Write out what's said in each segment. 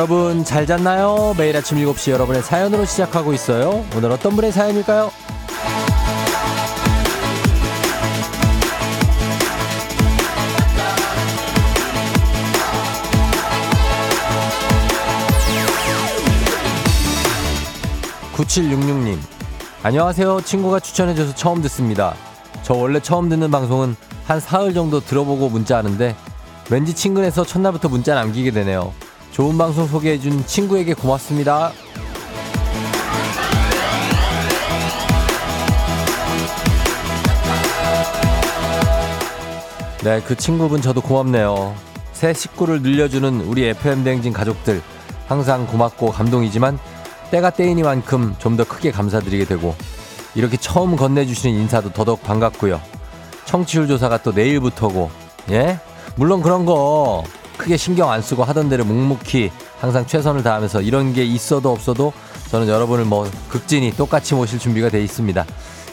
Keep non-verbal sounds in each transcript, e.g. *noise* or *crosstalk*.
여러분 잘 잤나요? 매일 아침 7시 여러분의 사연으로 시작하고 있어요. 오늘 어떤 분의 사연일까요? 9766님. 안녕하세요. 친구가 추천해줘서 처음 듣습니다. 저 원래 처음 듣는 방송은 한 사흘 정도 들어보고 문자하는데 왠지 친근해서 첫날부터 문자 남기게 되네요. 좋은 방송 소개해준 친구에게 고맙습니다. 네, 그 친구분 저도 고맙네요. 새 식구를 늘려주는 우리 FM대행진 가족들 항상 고맙고 감동이지만 때가 때이니만큼 좀 더 크게 감사드리게 되고 이렇게 처음 건네주시는 인사도 더더욱 반갑고요. 청취율 조사가 또 내일부터고 예? 물론 그런 거 크게 신경 안 쓰고 하던 대로 묵묵히 항상 최선을 다하면서 이런 게 있어도 없어도 저는 여러분을 뭐 극진히 똑같이 모실 준비가 돼 있습니다.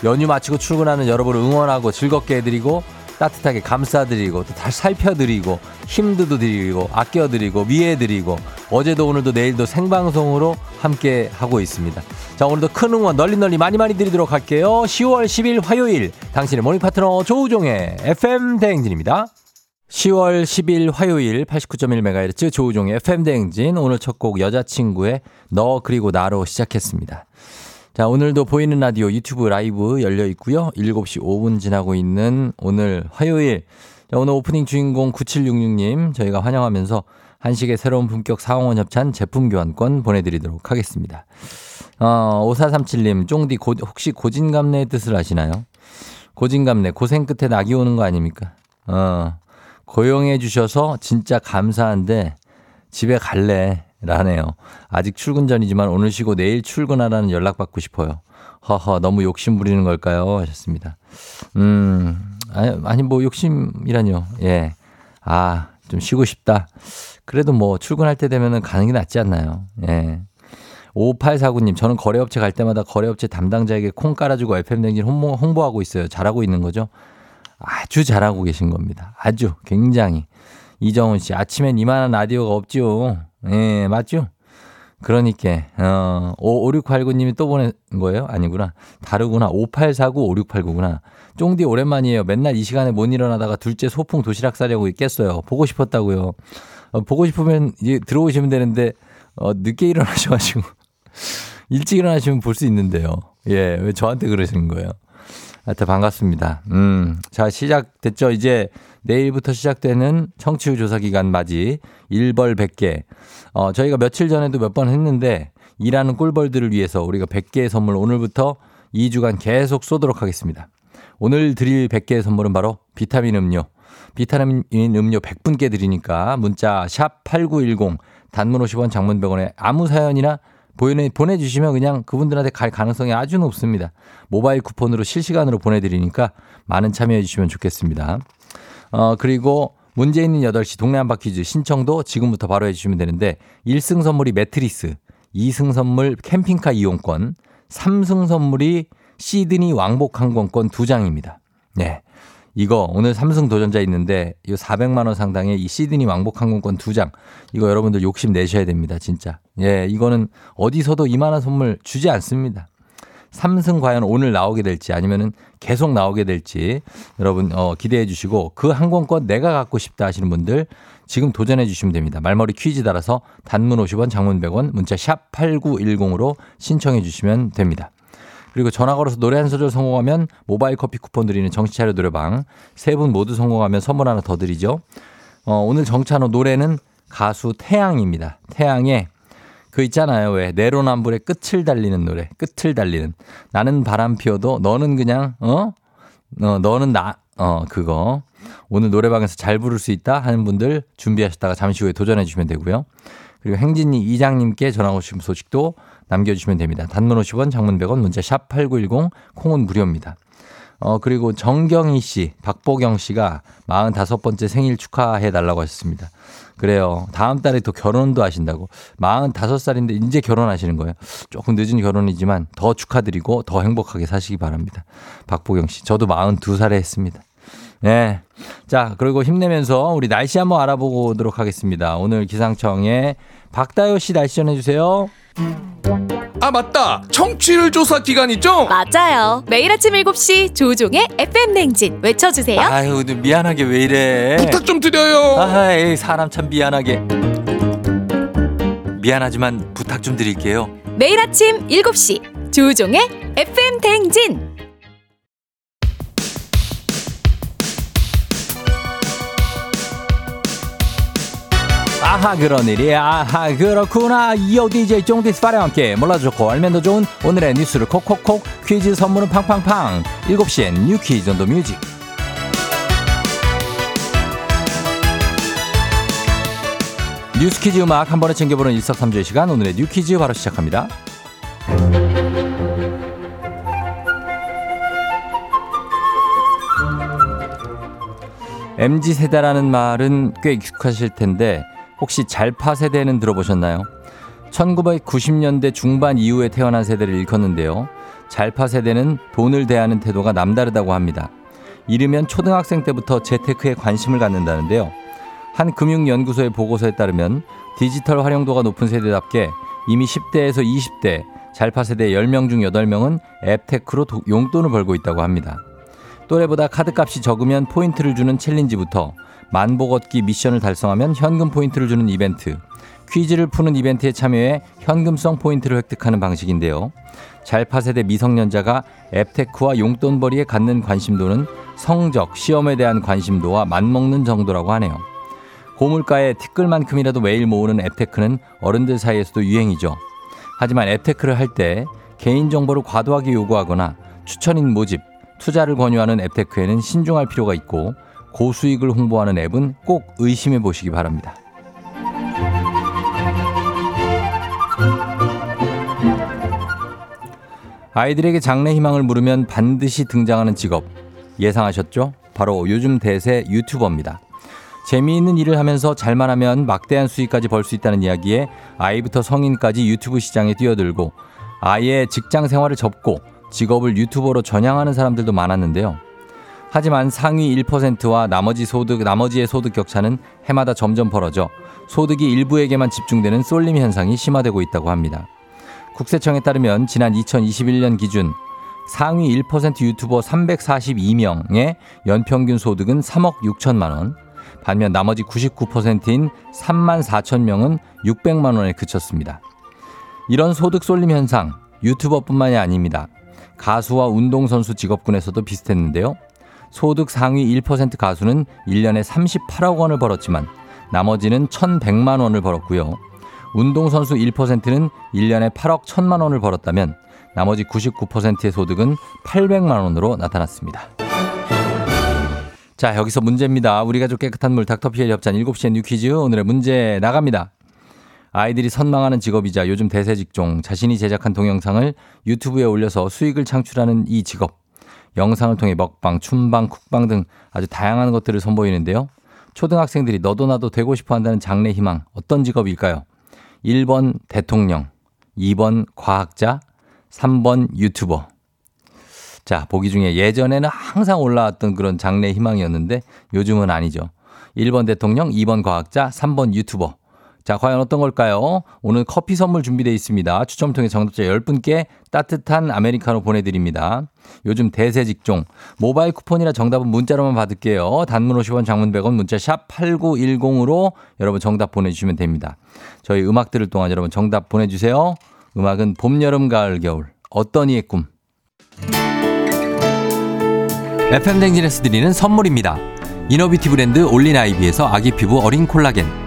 연휴 마치고 출근하는 여러분을 응원하고 즐겁게 해드리고 따뜻하게 감싸드리고 또 다시 살펴드리고 힘도 드리고 아껴드리고 위해드리고 어제도 오늘도 내일도 생방송으로 함께 하고 있습니다. 자 오늘도 큰 응원 널리 널리 많이 많이 드리도록 할게요. 10월 10일 화요일 당신의 모닝 파트너 조우종의 FM 대행진입니다. 10월 10일 화요일 89.1MHz 조우종의 FM 대행진 오늘 첫 곡 여자친구의 너 그리고 나로 시작했습니다. 자, 오늘도 보이는 라디오 유튜브 라이브 열려 있고요. 7시 5분 지나고 있는 오늘 화요일. 자, 오늘 오프닝 주인공 9766님 저희가 환영하면서 한식의 새로운 품격 사원원 협찬 제품 교환권 보내드리도록 하겠습니다. 어, 5437님, 쫑디 고, 혹시 고진감래의 뜻을 아시나요? 고진감래, 고생 끝에 낙이 오는 거 아닙니까? 어, 고용해 주셔서 진짜 감사한데 집에 갈래. 라네요. 아직 출근 전이지만 오늘 쉬고 내일 출근하라는 연락 받고 싶어요. 허허, 너무 욕심 부리는 걸까요? 하셨습니다. 음, 아니, 아니, 뭐 욕심이라뇨. 예. 아, 좀 쉬고 싶다. 그래도 뭐 출근할 때 되면은 가는 게 낫지 않나요? 예. 5849님, 저는 거래업체 갈 때마다 거래업체 담당자에게 콩 깔아주고 FM댕진 홍보, 홍보하고 있어요. 잘하고 있는 거죠? 아주 잘하고 계신 겁니다. 아주, 굉장히. 이정훈 씨, 아침엔 이만한 라디오가 없지요. 예, 맞죠? 그러니까, 어, 5689님이 또 보낸 거예요? 아니구나. 다르구나. 5849, 5689구나. 쫑디 오랜만이에요. 맨날 이 시간에 못 일어나다가 둘째 소풍 도시락 싸려고 있겠어요. 보고 싶었다고요. 어, 보고 싶으면 이제 들어오시면 되는데, 어, 늦게 일어나셔가지고. *laughs* 일찍 일어나시면 볼 수 있는데요. 예, 왜 저한테 그러시는 거예요? 하여튼 반갑습니다. 음, 자, 시작됐죠. 이제 내일부터 시작되는 청취율 조사 기간 맞이 1벌 100개. 어, 저희가 며칠 전에도 몇 번 했는데 일하는 꿀벌들을 위해서 우리가 100개의 선물 오늘부터 2주간 계속 쏘도록 하겠습니다. 오늘 드릴 100개의 선물은 바로 비타민 음료. 비타민 음료 100분께 드리니까 문자 샵 8910 단문 50원 장문 100원에 아무 사연이나 보내, 보내주시면 그냥 그분들한테 갈 가능성이 아주 높습니다. 모바일 쿠폰으로 실시간으로 보내드리니까 많은 참여해 주시면 좋겠습니다. 어, 그리고 문제 있는 8시 동네 한바 퀴즈 신청도 지금부터 바로 해주시면 되는데 1승 선물이 매트리스, 2승 선물 캠핑카 이용권, 3승 선물이 시드니 왕복 항공권 2장입니다. 네. 이거 오늘 삼승 도전자 있는데 이 400만 원 상당의 이 시드니 왕복 항공권 2장 이거 여러분들 욕심 내셔야 됩니다. 진짜. 예, 이거는 어디서도 이만한 선물 주지 않습니다. 삼승 과연 오늘 나오게 될지 아니면은 계속 나오게 될지 여러분 어, 기대해 주시고 그 항공권 내가 갖고 싶다 하시는 분들 지금 도전해 주시면 됩니다. 말머리 퀴즈 따라서 단문 50원, 장문 100원, 문자 샵 8910으로 신청해 주시면 됩니다. 그리고 전화 걸어서 노래 한 소절 성공하면 모바일 커피 쿠폰 드리는 정치차려 노래방 세 분 모두 성공하면 선물 하나 더 드리죠. 어, 오늘 정찬호 노래는 가수 태양입니다. 태양의 그 있잖아요. 왜 내로남불의 끝을 달리는 노래. 끝을 달리는. 나는 바람 피워도 너는 그냥 어? 어 너는 나 어 그거. 오늘 노래방에서 잘 부를 수 있다 하는 분들 준비하셨다가 잠시 후에 도전해 주시면 되고요. 그리고 행진이 이장님께 전화 오신 소식도 남겨주시면 됩니다. 단문 50원, 장문 100원, 문자 샵 8910, 콩은 무료입니다. 어, 그리고 정경희 씨, 박보경 씨가 45번째 생일 축하해 달라고 하셨습니다. 그래요. 다음 달에 또 결혼도 하신다고. 45살인데 이제 결혼하시는 거예요. 조금 늦은 결혼이지만 더 축하드리고 더 행복하게 사시기 바랍니다. 박보경 씨. 저도 42살에 했습니다. 네. 자, 그리고 힘내면서 우리 날씨 한번 알아보도록 하겠습니다. 오늘 기상청에 박다효 씨 날씨 전해주세요. 아 맞다 청취율 조사 기간 있죠? 맞아요. 매일 아침 7시 조종의 FM 냉진 외쳐주세요. 아유, 미안하게 왜 이래. 부탁 좀 드려요 아이, 사람 참 미안하게. 미안하지만 부탁 좀 드릴게요. 매일 아침 7시 조종의 FM 냉진. 아하 그런 일이. 아하 그렇구나. 이어 DJ 쫑디스파랑 함께 몰라도 좋고 알면 더 좋은 오늘의 뉴스를 콕콕콕 퀴즈 선물은 팡팡팡. 7시엔 뉴 퀴즈 on the music. 뉴스 퀴즈 음악 한 번에 챙겨보는 일석삼조의 시간. 오늘의 뉴 퀴즈 바로 시작합니다. MZ 세대라는 말은 꽤 익숙하실 텐데 혹시 잘파 세대는 들어보셨나요? 1990년대 중반 이후에 태어난 세대를 일컫는데요. 잘파 세대는 돈을 대하는 태도가 남다르다고 합니다. 이르면 초등학생 때부터 재테크에 관심을 갖는다는데요. 한 금융연구소의 보고서에 따르면 디지털 활용도가 높은 세대답게 이미 10대에서 20대 잘파 세대 10명 중 8명은 앱테크로 용돈을 벌고 있다고 합니다. 또래보다 카드값이 적으면 포인트를 주는 챌린지부터 만보 걷기 미션을 달성하면 현금 포인트를 주는 이벤트, 퀴즈를 푸는 이벤트에 참여해 현금성 포인트를 획득하는 방식인데요. 잘파 세대 미성년자가 앱테크와 용돈벌이에 갖는 관심도는 성적, 시험에 대한 관심도와 맞먹는 정도라고 하네요. 고물가에 티끌만큼이라도 매일 모으는 앱테크는 어른들 사이에서도 유행이죠. 하지만 앱테크를 할 때 개인정보를 과도하게 요구하거나 추천인 모집, 투자를 권유하는 앱테크에는 신중할 필요가 있고 고수익을 홍보하는 앱은 꼭 의심해 보시기 바랍니다. 아이들에게 장래 희망을 물으면 반드시 등장하는 직업 예상하셨죠? 바로 요즘 대세 유튜버입니다. 재미있는 일을 하면서 잘만 하면 막대한 수익까지 벌 수 있다는 이야기에 아이부터 성인까지 유튜브 시장에 뛰어들고 아예 직장 생활을 접고 직업을 유튜버로 전향하는 사람들도 많았는데요. 하지만 상위 1%와 나머지 소득, 나머지의 소득 격차는 해마다 점점 벌어져 소득이 일부에게만 집중되는 쏠림 현상이 심화되고 있다고 합니다. 국세청에 따르면 지난 2021년 기준 상위 1% 유튜버 342명의 연평균 소득은 3억 6천만 원, 반면 나머지 99%인 3만 4천 명은 600만 원에 그쳤습니다. 이런 소득 쏠림 현상 유튜버뿐만이 아닙니다. 가수와 운동선수 직업군에서도 비슷했는데요. 소득 상위 1% 가수는 1년에 38억 원을 벌었지만 나머지는 1,100만 원을 벌었고요. 운동선수 1%는 1년에 8억 1천만 원을 벌었다면 나머지 99%의 소득은 800만 원으로 나타났습니다. 자, 여기서 문제입니다. 우리 가족 깨끗한 물 닥터피엘 협찬 7시에 뉴 퀴즈 오늘의 문제 나갑니다. 아이들이 선망하는 직업이자 요즘 대세 직종, 자신이 제작한 동영상을 유튜브에 올려서 수익을 창출하는 이 직업. 영상을 통해 먹방, 춤방, 쿡방 등 아주 다양한 것들을 선보이는데요. 초등학생들이 너도 나도 되고 싶어 한다는 장래 희망, 어떤 직업일까요? 1번 대통령, 2번 과학자, 3번 유튜버. 자, 보기 중에 예전에는 항상 올라왔던 그런 장래 희망이었는데 요즘은 아니죠. 1번 대통령, 2번 과학자, 3번 유튜버. 자, 과연 어떤 걸까요? 오늘 커피 선물 준비되어 있습니다. 추첨 통해 정답자 10분께 따뜻한 아메리카노 보내드립니다. 요즘 대세 직종. 모바일 쿠폰이라 정답은 문자로만 받을게요. 단문 50원 장문 100원 문자 샵 8910으로 여러분 정답 보내주시면 됩니다. 저희 음악 들을 동안 여러분 정답 보내주세요. 음악은 봄, 여름, 가을, 겨울. 어떤 이의 꿈. FM댕진에서 드리는 선물입니다. 이너비티 브랜드 올린 아이비에서 아기 피부 어린 콜라겐.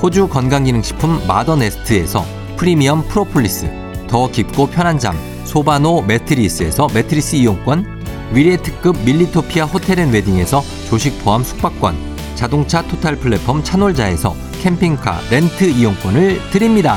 호주 건강기능식품 마더네스트에서 프리미엄 프로폴리스, 더 깊고 편한 잠 소바노 매트리스에서 매트리스 이용권, 위례 특급 밀리토피아 호텔 앤 웨딩에서 조식 포함 숙박권, 자동차 토탈 플랫폼 차놀자에서 캠핑카 렌트 이용권을 드립니다.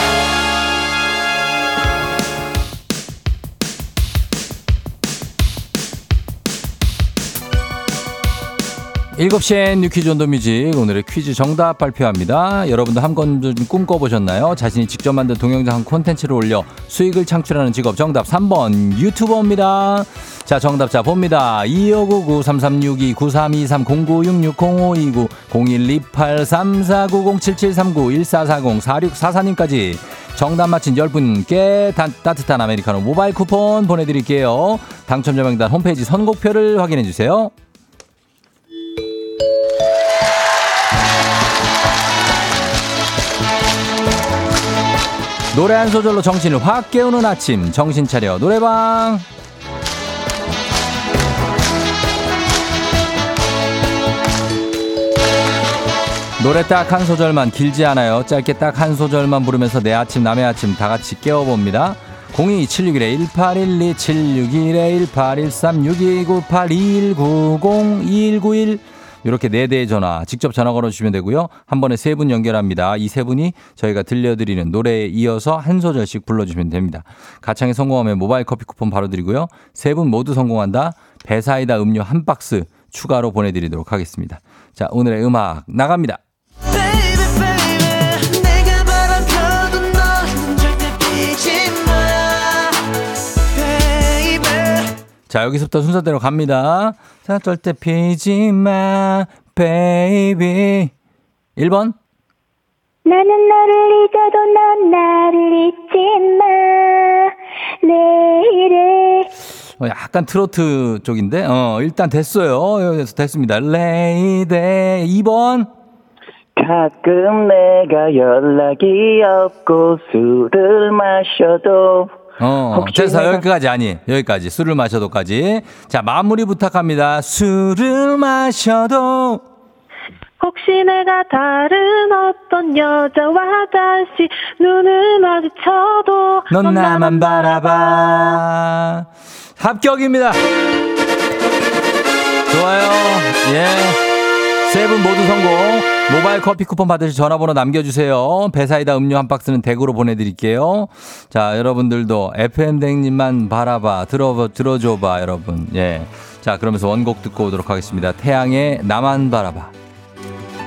7시엔 뉴퀴즈 온더 뮤직 오늘의 퀴즈 정답 발표합니다. 여러분도 한 번쯤 꿈꿔보셨나요? 자신이 직접 만든 동영상 콘텐츠를 올려 수익을 창출하는 직업 정답 3번 유튜버입니다. 자 정답자 봅니다. 2599-3362-9323-0916-0128-3490-7739-1440-4644님까지 정답 맞힌 10분께 따뜻한 아메리카노 모바일 쿠폰 보내드릴게요. 당첨자 명단 홈페이지 선곡표를 확인해주세요. 노래 한 소절로 정신을 확 깨우는 아침. 정신 차려. 노래방. 노래 딱 한 소절만 길지 않아요. 짧게 딱 한 소절만 부르면서 내 아침 남의 아침 다 같이 깨워봅니다. 02761-1812 761-1813-6298-2190-2191 이렇게 네 대의 전화 직접 전화 걸어주시면 되고요. 한 번에 세 분 연결합니다. 이 세 분이 저희가 들려드리는 노래에 이어서 한 소절씩 불러주시면 됩니다. 가창에 성공하면 모바일 커피 쿠폰 바로 드리고요. 세 분 모두 성공한다. 배사이다 음료 한 박스 추가로 보내드리도록 하겠습니다. 자, 오늘의 음악 나갑니다. 자, 여기서부터 순서대로 갑니다. 자, 절대 피지 마, baby. 1번. 나는 너를 잊어도 넌 나를 잊지 마. 내일에. 어, 약간 트로트 쪽인데, 어, 일단 됐어요. 여기서 됐습니다. lady. 2번. 가끔 내가 연락이 없고 술을 마셔도 어, 됐어. 여기까지 아니. 여기까지. 술을 마셔도까지. 자, 마무리 부탁합니다. 술을 마셔도. 혹시 내가 다른 어떤 여자와 다시 눈을 마주쳐도 넌 나만 바라봐. 합격입니다. 좋아요. 예. 세 분 모두 성공. 모바일 커피 쿠폰 받으실 전화번호 남겨주세요. 배사이다 음료 한 박스는 댁으로 보내드릴게요. 자, 여러분들도 FM댕님만 바라봐. 들어, 들어줘봐, 여러분. 예. 자, 그러면서 원곡 듣고 오도록 하겠습니다. 태양의 나만 바라봐.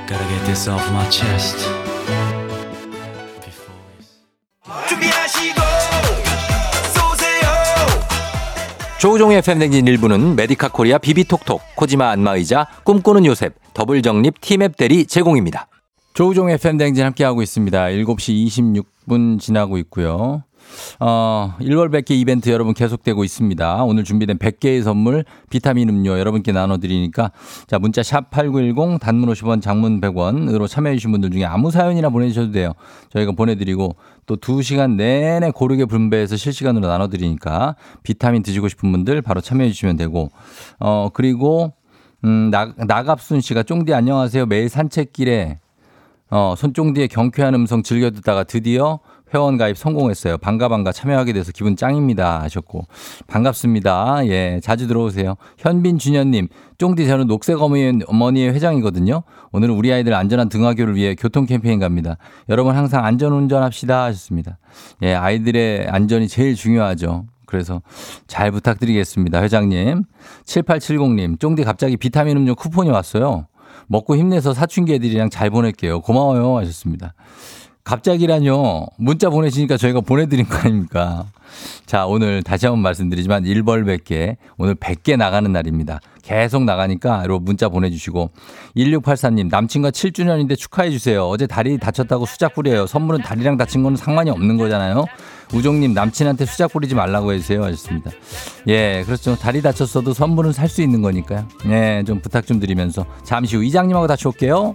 Gotta get this off my chest. 조우종의 팬댕진 일부는 메디카 코리아 비비톡톡, 코지마 안마의자, 꿈꾸는 요셉, 더블정립 티맵 대리 제공입니다. 조우종의 팬댕진 함께하고 있습니다. 7시 26분 지나고 있고요. 어, 1월 100개 이벤트 여러분 계속되고 있습니다. 오늘 준비된 100개의 선물 비타민 음료 여러분께 나눠드리니까 자 문자 샵 8910 단문 50원 장문 100원으로 참여해 주신 분들 중에 아무 사연이나 보내주셔도 돼요. 저희가 보내드리고 또 2시간 내내 고르게 분배해서 실시간으로 나눠드리니까 비타민 드시고 싶은 분들 바로 참여해 주시면 되고 어 그리고 음, 나, 나갑순 씨가 쫑디 안녕하세요. 매일 산책길에 어, 손종디의 경쾌한 음성 즐겨 듣다가 드디어 회원 가입 성공했어요. 반가 반가 참여하게 돼서 기분 짱입니다 하셨고 반갑습니다. 예, 자주 들어오세요. 현빈 준현님, 쫑디 저는 녹색 어머니, 어머니의 회장이거든요. 오늘은 우리 아이들 안전한 등하교를 위해 교통 캠페인 갑니다. 여러분 항상 안전 운전합시다 하셨습니다. 예, 아이들의 안전이 제일 중요하죠. 그래서 잘 부탁드리겠습니다. 회장님. 7870님, 쫑디 갑자기 비타민 음료 쿠폰이 왔어요. 먹고 힘내서 사춘기 애들이랑 잘 보낼게요. 고마워요. 하셨습니다. 갑자기라뇨. 문자 보내시니까 저희가 보내드린 거 아닙니까? 자, 오늘 다시 한번 말씀드리지만 1벌 100개, 오늘 100개 나가는 날입니다. 계속 나가니까 여러 문자 보내주시고 1684님 남친과 7주년인데 축하해주세요. 어제 다리 다쳤다고 수작 부려요. 선물은 다리랑 다친 거는 상관이 없는 거잖아요. 우종님 남친한테 수작 부리지 말라고 해주세요 하셨습니다. 예, 그렇죠. 다리 다쳤어도 선물은 살 수 있는 거니까요. 예, 좀 부탁 좀 드리면서 잠시 후 이장님하고 다시 올게요.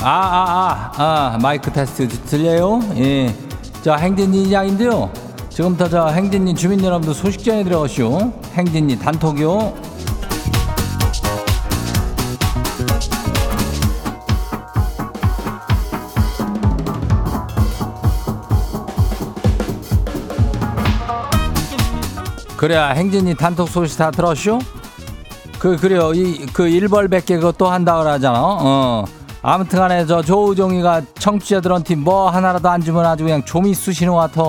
아, 아, 아, 아, 마이크 테스트 들려요? 예. 저 행진이 이장인데요. 지금부터 저 행진이 주민 여러분들 소식 전해 들어오시오. 행진이 단톡이요. 그래야 행진이 단톡 소식 다 들었쇼? 그 그래요 이 그 일벌백개 그거 또 한다 그러잖아 어 아무튼 간에 저 조우종이가 청취자들한테 뭐 하나라도 안 주면 아주 그냥 좀이 쑤시는 것 같아.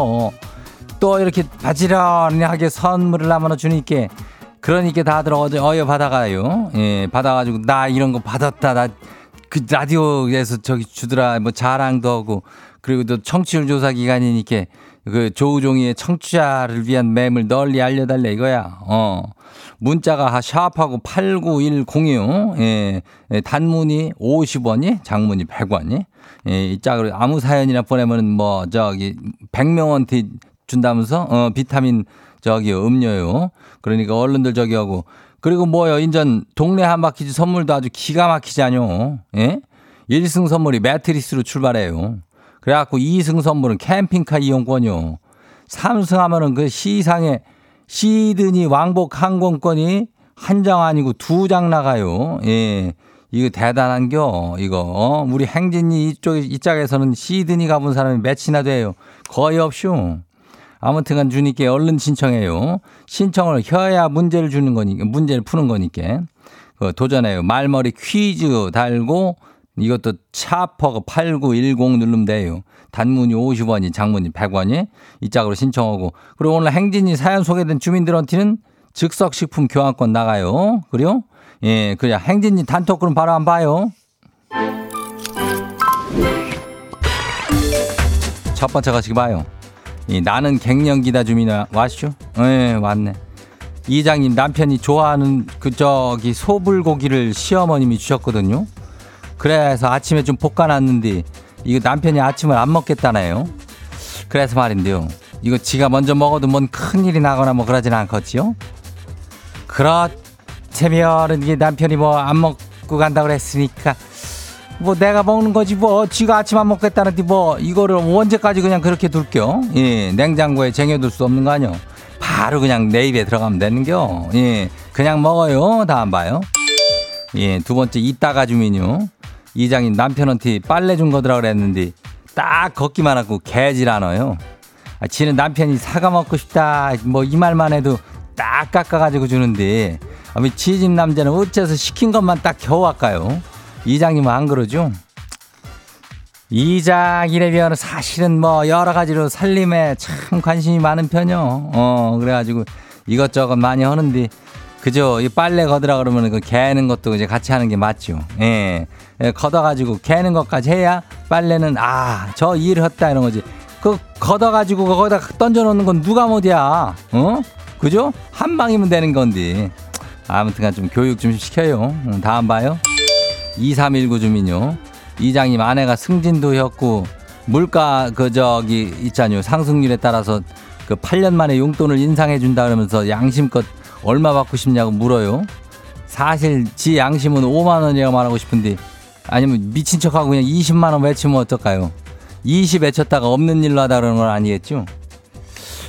또 이렇게 바지런하게 선물을 남아 주니까 그러니까 다들 어제 어여 받아가요. 예 받아가지고 나 이런 거 받았다. 나 그 라디오에서 저기 주더라. 뭐 자랑도 하고. 그리고 또 청취율 조사 기간이니까 그 조우종이의 청취자를 위한 mem을 널리 알려달래 이거야. 어 문자가 샤프하고 89106, 예, 예, 단문이 50원이, 장문이 100원이, 예, 이 짝으로 아무 사연이나 보내면은 뭐, 저기, 100명한테 준다면서, 어, 비타민, 저기, 음료요. 그러니까 얼른들 저기 하고. 그리고 뭐요, 인전, 동네 한바퀴즈 선물도 아주 기가 막히지 않요. 예? 1승 선물이 매트리스로 출발해요. 그래갖고 2승 선물은 캠핑카 이용권이요. 3승 하면은 그 시상에 시드니 왕복 항공권이 한 장 아니고 두 장 나가요. 예. 이거 대단한겨, 이거. 어? 우리 행진이 이쪽, 이 짝에서는 시드니 가본 사람이 몇이나 돼요. 거의 없쇼. 아무튼간 주니께 얼른 신청해요. 신청을 해야 문제를 주는 거니까, 문제를 푸는 거니까. 그 도전해요. 말머리 퀴즈 달고 이것도 차퍼가 8910 누르면 돼요. 단문이 50원이, 장문이 100원이 이 짝으로 신청하고 그리고 오늘 행진이 사연 소개된 주민들한테는 즉석식품 교환권 나가요. 그래요? 예, 그래 행진이 단톡 그럼 바로 한번 봐요. 첫 번째 가시기 봐요. 이 나는 갱년기다 주민 왔슈? 예, 왔네. 이장님 남편이 좋아하는 그 저기 소불고기를 시어머님이 주셨거든요. 그래서 아침에 좀 볶아놨는데 이거 남편이 아침을 안 먹겠다네요. 그래서 말인데요. 이거 지가 먼저 먹어도 뭔 큰일이 나거나 뭐 그러진 않겠지요? 그렇다면 이게 남편이 뭐 안 먹고 간다고 그랬으니까 뭐 내가 먹는 거지 뭐 지가 아침 안 먹겠다는데 뭐 이거를 언제까지 그냥 그렇게 둘겨? 예, 냉장고에 쟁여둘 수 없는 거 아니요? 바로 그냥 내 입에 들어가면 되는겨. 예, 그냥 먹어요. 다안 봐요. 예, 두 번째 이따가 주민요. 이장님 남편한테 빨래 준 거더라 그랬는데 딱 걷기만 하고 개질 않아요. 아, 지는 남편이 사과 먹고 싶다 뭐 이 말만 해도 딱 깎아가지고 주는데 아, 지집 남자는 어째서 시킨 것만 딱 겨우 할까요? 이장님은 안 그러죠? 이장 이래면 사실은 뭐 여러 가지로 살림에 참 관심이 많은 편이요. 어 그래가지고 이것저것 많이 하는데 그죠? 이 빨래 걷으라 그러면 그 개는 것도 이제 같이 하는 게 맞죠. 예. 예, 걷어가지고 개는 것까지 해야 빨래는 아, 저 일을 했다 이런 거지. 그 걷어가지고 거기다 던져놓는 건 누가 못이야. 어? 그죠? 한 방이면 되는 건데. 아무튼간 좀 교육 좀 시켜요. 응, 다음 봐요. 2319 주민요. 이장님 아내가 승진도였고 물가 그 저기 있잖요 상승률에 따라서 그 8년 만에 용돈을 인상해 준다 그러면서 양심껏 얼마 받고 싶냐고 물어요. 사실 지 양심은 5만 원이라고 말하고 싶은데 아니면 미친 척하고 그냥 20만 원 외치면 어떨까요? 20 외쳤다가 없는 일로 하다 그러는 건 아니겠죠?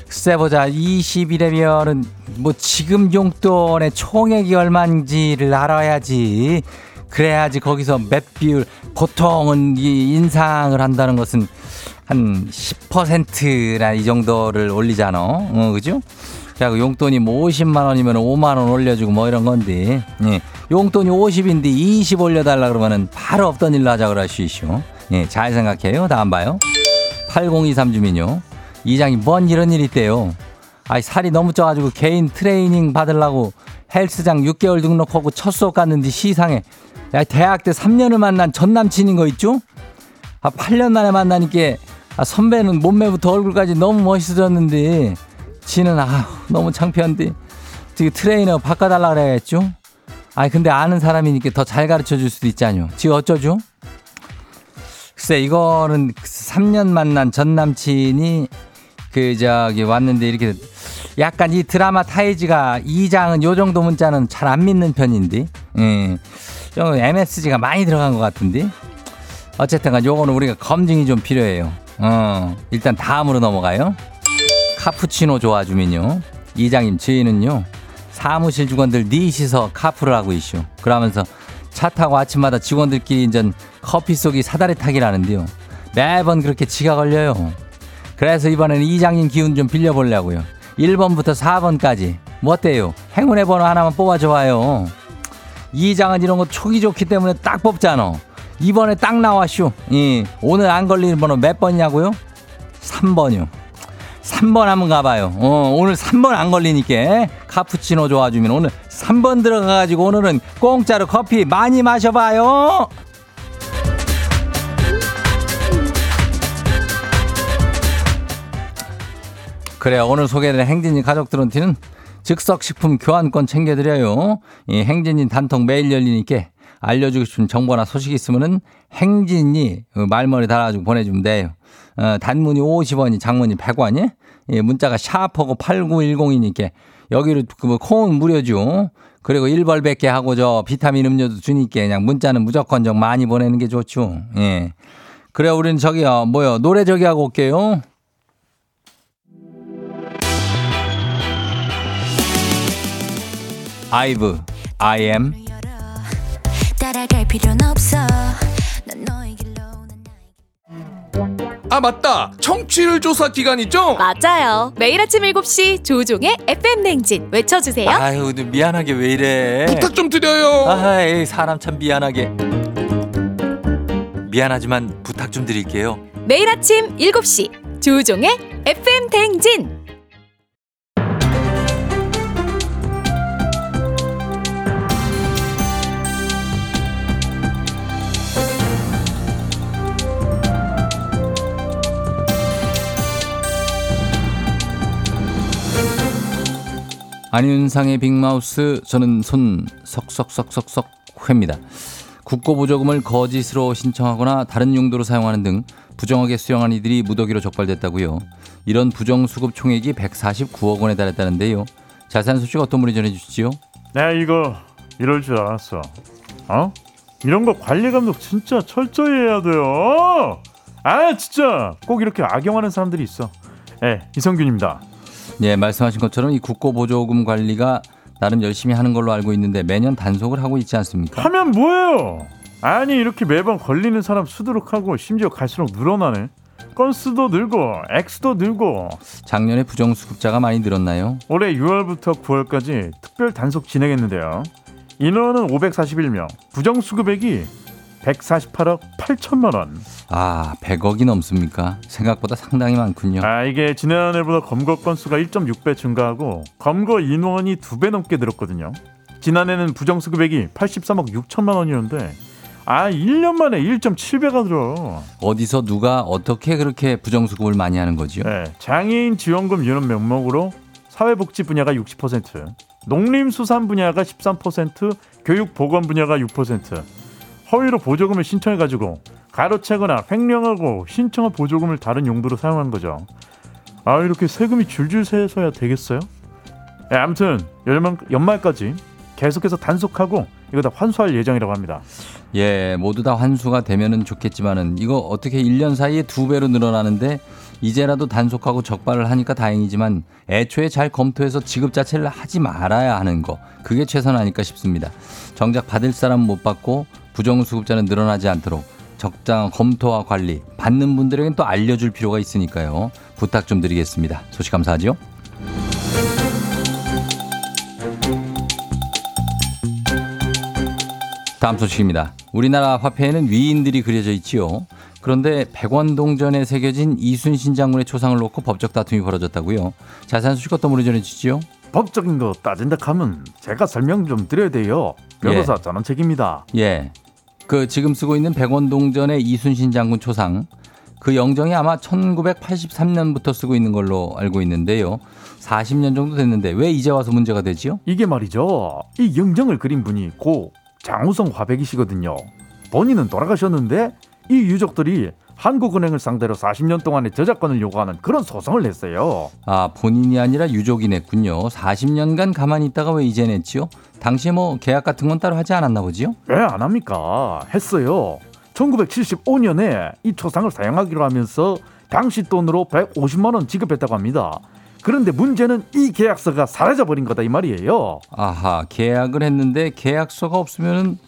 글쎄 보자 20이라면은 뭐 지금 용돈의 총액이 얼마인지를 알아야지 그래야지 거기서 몇 비율 보통은 이 인상을 한다는 것은 한 10%나 이 정도를 올리잖아 어 그죠? 그리고 용돈이 뭐 50만 원이면 5만 원 올려주고 뭐 이런 건데 예. 용돈이 50인데 20 올려달라 그러면은 바로 없던 일로 하자 그러시오. 예, 잘 생각해요. 다음 봐요. 8023 주민요. 이장이 뭔 이런 일이 있대요? 아이 살이 너무 쪄가지고 개인 트레이닝 받으려고 헬스장 6개월 등록하고 첫 수업 갔는데 시상해. 야 대학 때 3년을 만난 전 남친인 거 있죠? 아 8년 만에 만나니까 아, 선배는 몸매부터 얼굴까지 너무 멋있어졌는데 지는 아 너무 창피한데 지금 트레이너 바꿔달라 그래야겠죠? 아니 근데 아는 사람이니까 더 잘 가르쳐 줄 수도 있잖요. 지 어쩌죠? 글쎄 이거는 3년 만난 전 남친이 그 저기 왔는데 이렇게 약간 이 드라마 타이즈가 이장은 요 정도 문자는 잘 안 믿는 편인데 예. 좀 MSG가 많이 들어간 것 같은데 어쨌든 간 요거는 우리가 검증이 좀 필요해요 어 일단 다음으로 넘어가요 카푸치노 좋아 주민요. 이장님 저희는요. 사무실 직원들 넷이서 카풀을 하고 있쇼 그러면서 차 타고 아침마다 직원들끼리 인전 커피 쏘기 사다리 타기라는데요. 매번 그렇게 지가 걸려요. 그래서 이번에는 이장님 기운 좀 빌려보려고요. 1번부터 4번까지. 뭐 어때요? 행운의 번호 하나만 뽑아줘봐요. 이장은 이런 거 촉이 좋기 때문에 딱 뽑잖아. 이번에 딱 나왔쇼 예, 오늘 안 걸리는 번호 몇 번이냐고요? 3번이요 3번 한번 가봐요. 어, 오늘 3번 안 걸리니까 카푸치노 좋아주면 오늘 3번 들어가가지고 오늘은 공짜로 커피 많이 마셔봐요. 그래요. 오늘 소개된 행진이 가족들한테는 즉석식품 교환권 챙겨드려요. 이 행진이 단통 매일 열리니까 알려주고 싶은 정보나 소식 있으면은 행진이 말머리 달아가지고 보내주면 돼요. 어, 단문이 50원이 장문이 100원이 예, 문자가 샤프고 8910이니까 여기로 그 콩은 무료죠. 그리고 1벌100개 하고 저 비타민 음료도 주니까 그냥 문자는 무조건 좀 많이 보내는 게 좋죠. 예. 그래 우리는 저기요 뭐요 노래 저기 하고 올게요. 아이브 I am 따라갈 필요는 없어 난 너의 길로 난 나의 아 맞다 청취율 조사 기간 있죠? 맞아요. 매일 아침 7시 조종의 FM 냉진 외쳐주세요. 아유 미안하게 왜 이래. 부탁 좀 드려요 아이 사람 참 미안하게. 미안하지만 부탁 좀 드릴게요. 매일 아침 7시 조종의 FM 냉진. 안윤상의 빅마우스 저는 손 석석석석석 회입니다. 국고보조금을 거짓으로 신청하거나 다른 용도로 사용하는 등 부정하게 수령한 이들이 무더기로 적발됐다고요. 이런 부정수급 총액이 149억 원에 달했다는데요. 자세한 소식 어떤 분이 전해주시지요? 내가 이거 이럴 줄 알았어. 어? 이런 거 관리 감독 진짜 철저히 해야 돼요. 아 진짜 꼭 이렇게 악용하는 사람들이 있어. 예, 이성균입니다. 예, 말씀하신 것처럼 이 국고보조금 관리가 나름 열심히 하는 걸로 알고 있는데 매년 단속을 하고 있지 않습니까? 하면 뭐예요? 아니 이렇게 매번 걸리는 사람 수두룩 하고 심지어 갈수록 늘어나네. 건수도 늘고 액수도 늘고 작년에 부정수급자가 많이 늘었나요? 올해 6월부터 9월까지 특별 단속 진행했는데요. 인원은 541명, 부정수급액이 148억 8천만 원. 아, 100억이 넘습니까? 생각보다 상당히 많군요. 아 이게 지난해보다 검거 건수가 1.6배 증가하고 검거 인원이 두배 넘게 늘었거든요. 지난해는 부정수급액이 83억 6천만 원이었는데 아 1년 만에 1.7배가 늘어. 어디서 누가 어떻게 그렇게 부정수급을 많이 하는 거지요? 네, 장애인 지원금 유럽 명목으로 사회복지 분야가 60%, 농림수산 분야가 13%, 교육 보건 분야가 6%. 허위로 보조금을 신청해가지고 가로채거나 횡령하고 신청한 보조금을 다른 용도로 사용한 거죠. 아 이렇게 세금이 줄줄 새서야 되겠어요? 예, 아무튼 연말, 연말 까지 계속해서 단속하고 이거 다 환수할 예정이라고 합니다. 예, 모두 다 환수가 되면은 좋겠지만은 이거 어떻게 1년 사이에 두 배로 늘어나는데 이제라도 단속하고 적발을 하니까 다행이지만 애초에 잘 검토해서 지급 자체를 하지 말아야 하는 거 그게 최선 아닐까 싶습니다. 정작 받을 사람 못 받고 부정수급자는 늘어나지 않도록 적당한 검토와 관리 받는 분들에겐 또 알려줄 필요가 있으니까요. 부탁 좀 드리겠습니다. 소식 감사하죠. 다음 소식입니다. 우리나라 화폐에는 위인들이 그려져 있지요. 그런데 백원 동전에 새겨진 이순신 장군의 초상을 놓고 법적 다툼이 벌어졌다고요. 자세한 소식 어떤 분이 전해주시죠? 법적인 거 따진다 하면 제가 설명 좀 드려야 돼요. 변호사 전원 책입니다. 예. 그 지금 쓰고 있는 백원 동전의 이순신 장군 초상 그 영정이 아마 1983년부터 쓰고 있는 걸로 알고 있는데요. 40년 정도 됐는데 왜 이제 와서 문제가 되지요? 이게 말이죠. 이 영정을 그린 분이 고 장우성 화백이시거든요. 본인은 돌아가셨는데 이 유족들이 한국은행을 상대로 40년 동안의 저작권을 요구하는 그런 소송을 냈어요. 아, 본인이 아니라 유족이 냈군요. 40년간 가만히 있다가 왜 이제 냈지요? 당시에 뭐 계약 같은 건 따로 하지 않았나 보지요? 왜 안 합니까? 했어요. 1975년에 이 초상을 사용하기로 하면서 당시 돈으로 150만 원 지급했다고 합니다. 그런데 문제는 이 계약서가 사라져 버린 거다 이 말이에요. 아하, 계약을 했는데 계약서가 없으면은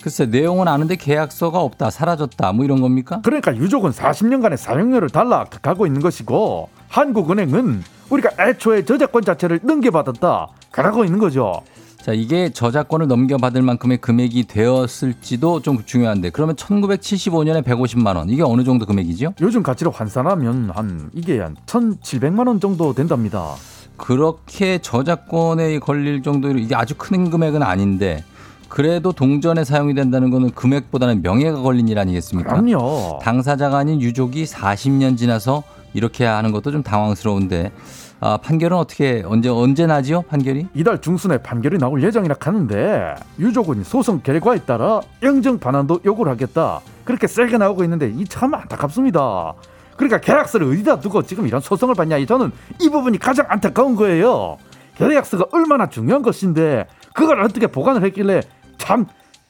글쎄 내용은 아는데 계약서가 없다, 사라졌다, 뭐 이런 겁니까? 그러니까 유족은 40년간의 사용료를 달라 가고 있는 것이고 한국은행은 우리가 애초에 저작권 자체를 넘겨받았다 가고 있는 거죠. 자, 이게 저작권을 넘겨받을 만큼의 금액이 되었을지도 좀 중요한데 그러면 1975년에 150만 원 이게 어느 정도 금액이죠? 요즘 가치로 환산하면 한 이게 한 1,700만 원 정도 된답니다. 그렇게 저작권에 걸릴 정도로 이게 아주 큰 금액은 아닌데 그래도 동전에 사용이 된다는 거는 금액보다는 명예가 걸린 일 아니겠습니까? 그럼요. 당사자가 아닌 유족이 40년 지나서 이렇게 하는 것도 좀 당황스러운데 아, 판결은 어떻게 언제 언제 나지요? 판결이? 이달 중순에 판결이 나올 예정이라 하는데 유족은 소송 결과에 따라 영정 반환도 요구를 하겠다. 그렇게 세게 나오고 있는데 이 참 안타깝습니다. 그러니까 계약서를 어디다 두고 지금 이런 소송을 받냐? 저는 이 부분이 가장 안타까운 거예요. 계약서가 얼마나 중요한 것인데 그걸 어떻게 보관을 했길래 참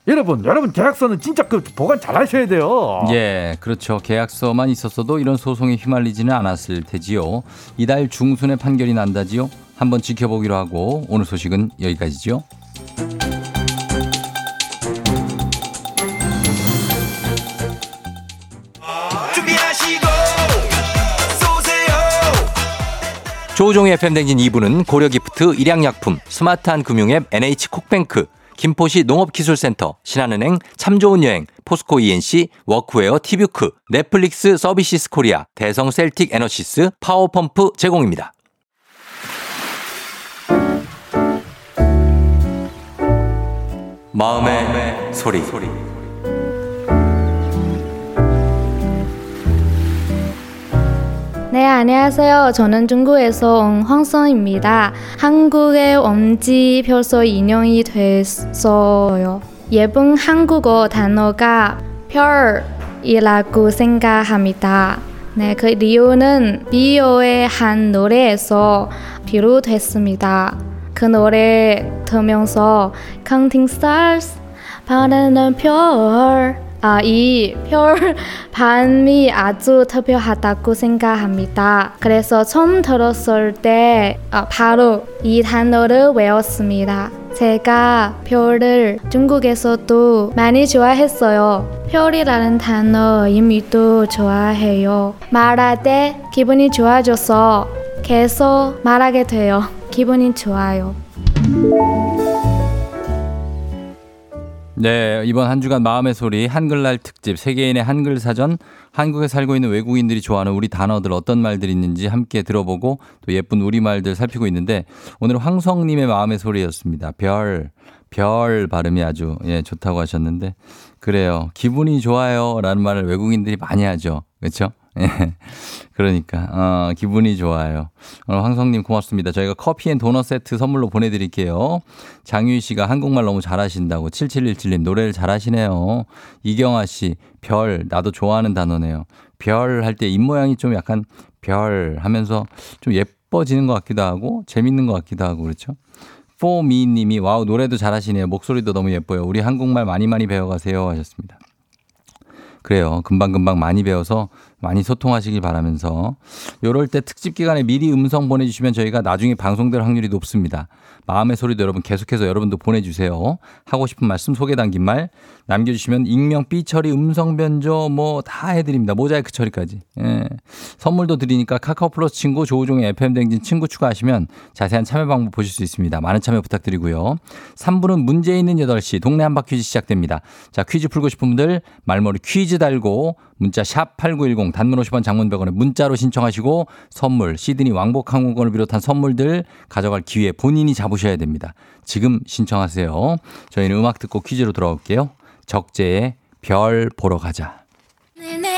여러분 여러분 계약서는 진짜 그 보관 잘 하셔야 돼요. 예, 그렇죠. 계약서만 있었어도 이런 소송에 휘말리지는 않았을 테지요. 이달 중순에 판결이 난다지요. 한번 지켜보기로 하고 오늘 소식은 여기까지죠. 조우종의 FM댕진 2부는 고려기프트, 일양약품, 스마트한 금융앱 NH콕뱅크, 김포시 농업기술센터, 신한은행, 참 좋은 여행, 포스코 ENC, 워크웨어 티뷰크, 넷플릭스 서비스 코리아, 대성 셀틱 에너시스, 파워펌프 제공입니다. 마음의, 소리. 네, 안녕하세요. 저는 중국에서 온 황성입니다. 한국에 온 지 벌써 2년이 됐어요. 예쁜 한국어 단어가 별이라고 생각합니다. 네, 그 이유는 비오의 한 노래에서 비롯됐습니다. 그 노래 들으면서 Counting Stars 바라는 별 아, 이 별 반이 아주 특별하다고 생각합니다. 그래서 처음 들었을 때 아, 바로 이 단어를 외웠습니다. 제가 별을 중국에서도 많이 좋아했어요. 별이라는 단어 의미도 좋아해요. 말할 때 기분이 좋아져서 계속 말하게 돼요. 기분이 좋아요. 네, 이번 한 주간 마음의 소리 한글날 특집 세계인의 한글 사전 한국에 살고 있는 외국인들이 좋아하는 우리 단어들 어떤 말들이 있는지 함께 들어보고 또 예쁜 우리말들 살피고 있는데 오늘 황성 님의 마음의 소리였습니다. 별, 별 발음이 아주 예, 좋다고 하셨는데 그래요. 기분이 좋아요 라는 말을 외국인들이 많이 하죠. 그렇죠? 예. 그러니까, 어, 기분이 좋아요. 오늘 황성님 고맙습니다. 저희가 커피 and 도넛 세트 선물로 보내드릴게요. 장유희 씨가 한국말 너무 잘하신다고. 7717님 노래를 잘하시네요. 이경아 씨, 별, 나도 좋아하는 단어네요. 별 할 때 입 모양이 좀 약간 별 하면서 좀 예뻐지는 것 같기도 하고, 재밌는 것 같기도 하고, 그렇죠? 포미 님이 wow 노래도 잘하시네요. 목소리도 너무 예뻐요. 우리 한국말 많이 많이 배워가세요 하셨습니다. 그래요. 금방금방 많이 배워서 많이 소통하시길 바라면서 요럴 때 특집 기간에 미리 음성 보내주시면 저희가 나중에 방송될 확률이 높습니다. 마음의 소리도 여러분 계속해서 여러분도 보내주세요. 하고 싶은 말씀 소개 담긴 말 남겨주시면 익명 삐 처리 음성 변조 뭐 다 해드립니다. 모자이크 처리까지. 예. 선물도 드리니까 카카오 플러스 친구 조우종의 FM 댕진 친구 추가하시면 자세한 참여 방법 보실 수 있습니다. 많은 참여 부탁드리고요. 3부는 문제 있는 8시 동네 한바 퀴즈 시작됩니다. 자 퀴즈 풀고 싶은 분들 말머리 퀴즈 달고 문자 샵 8910 단문 50원 장문 100원에 문자로 신청하시고 선물 시드니 왕복 항공권을 비롯한 선물들 가져갈 기회 본인이 잡으셔야 됩니다. 지금 신청하세요. 저희는 음악 듣고 퀴즈로 돌아올게요. 적재의 별 보러 가자. 내아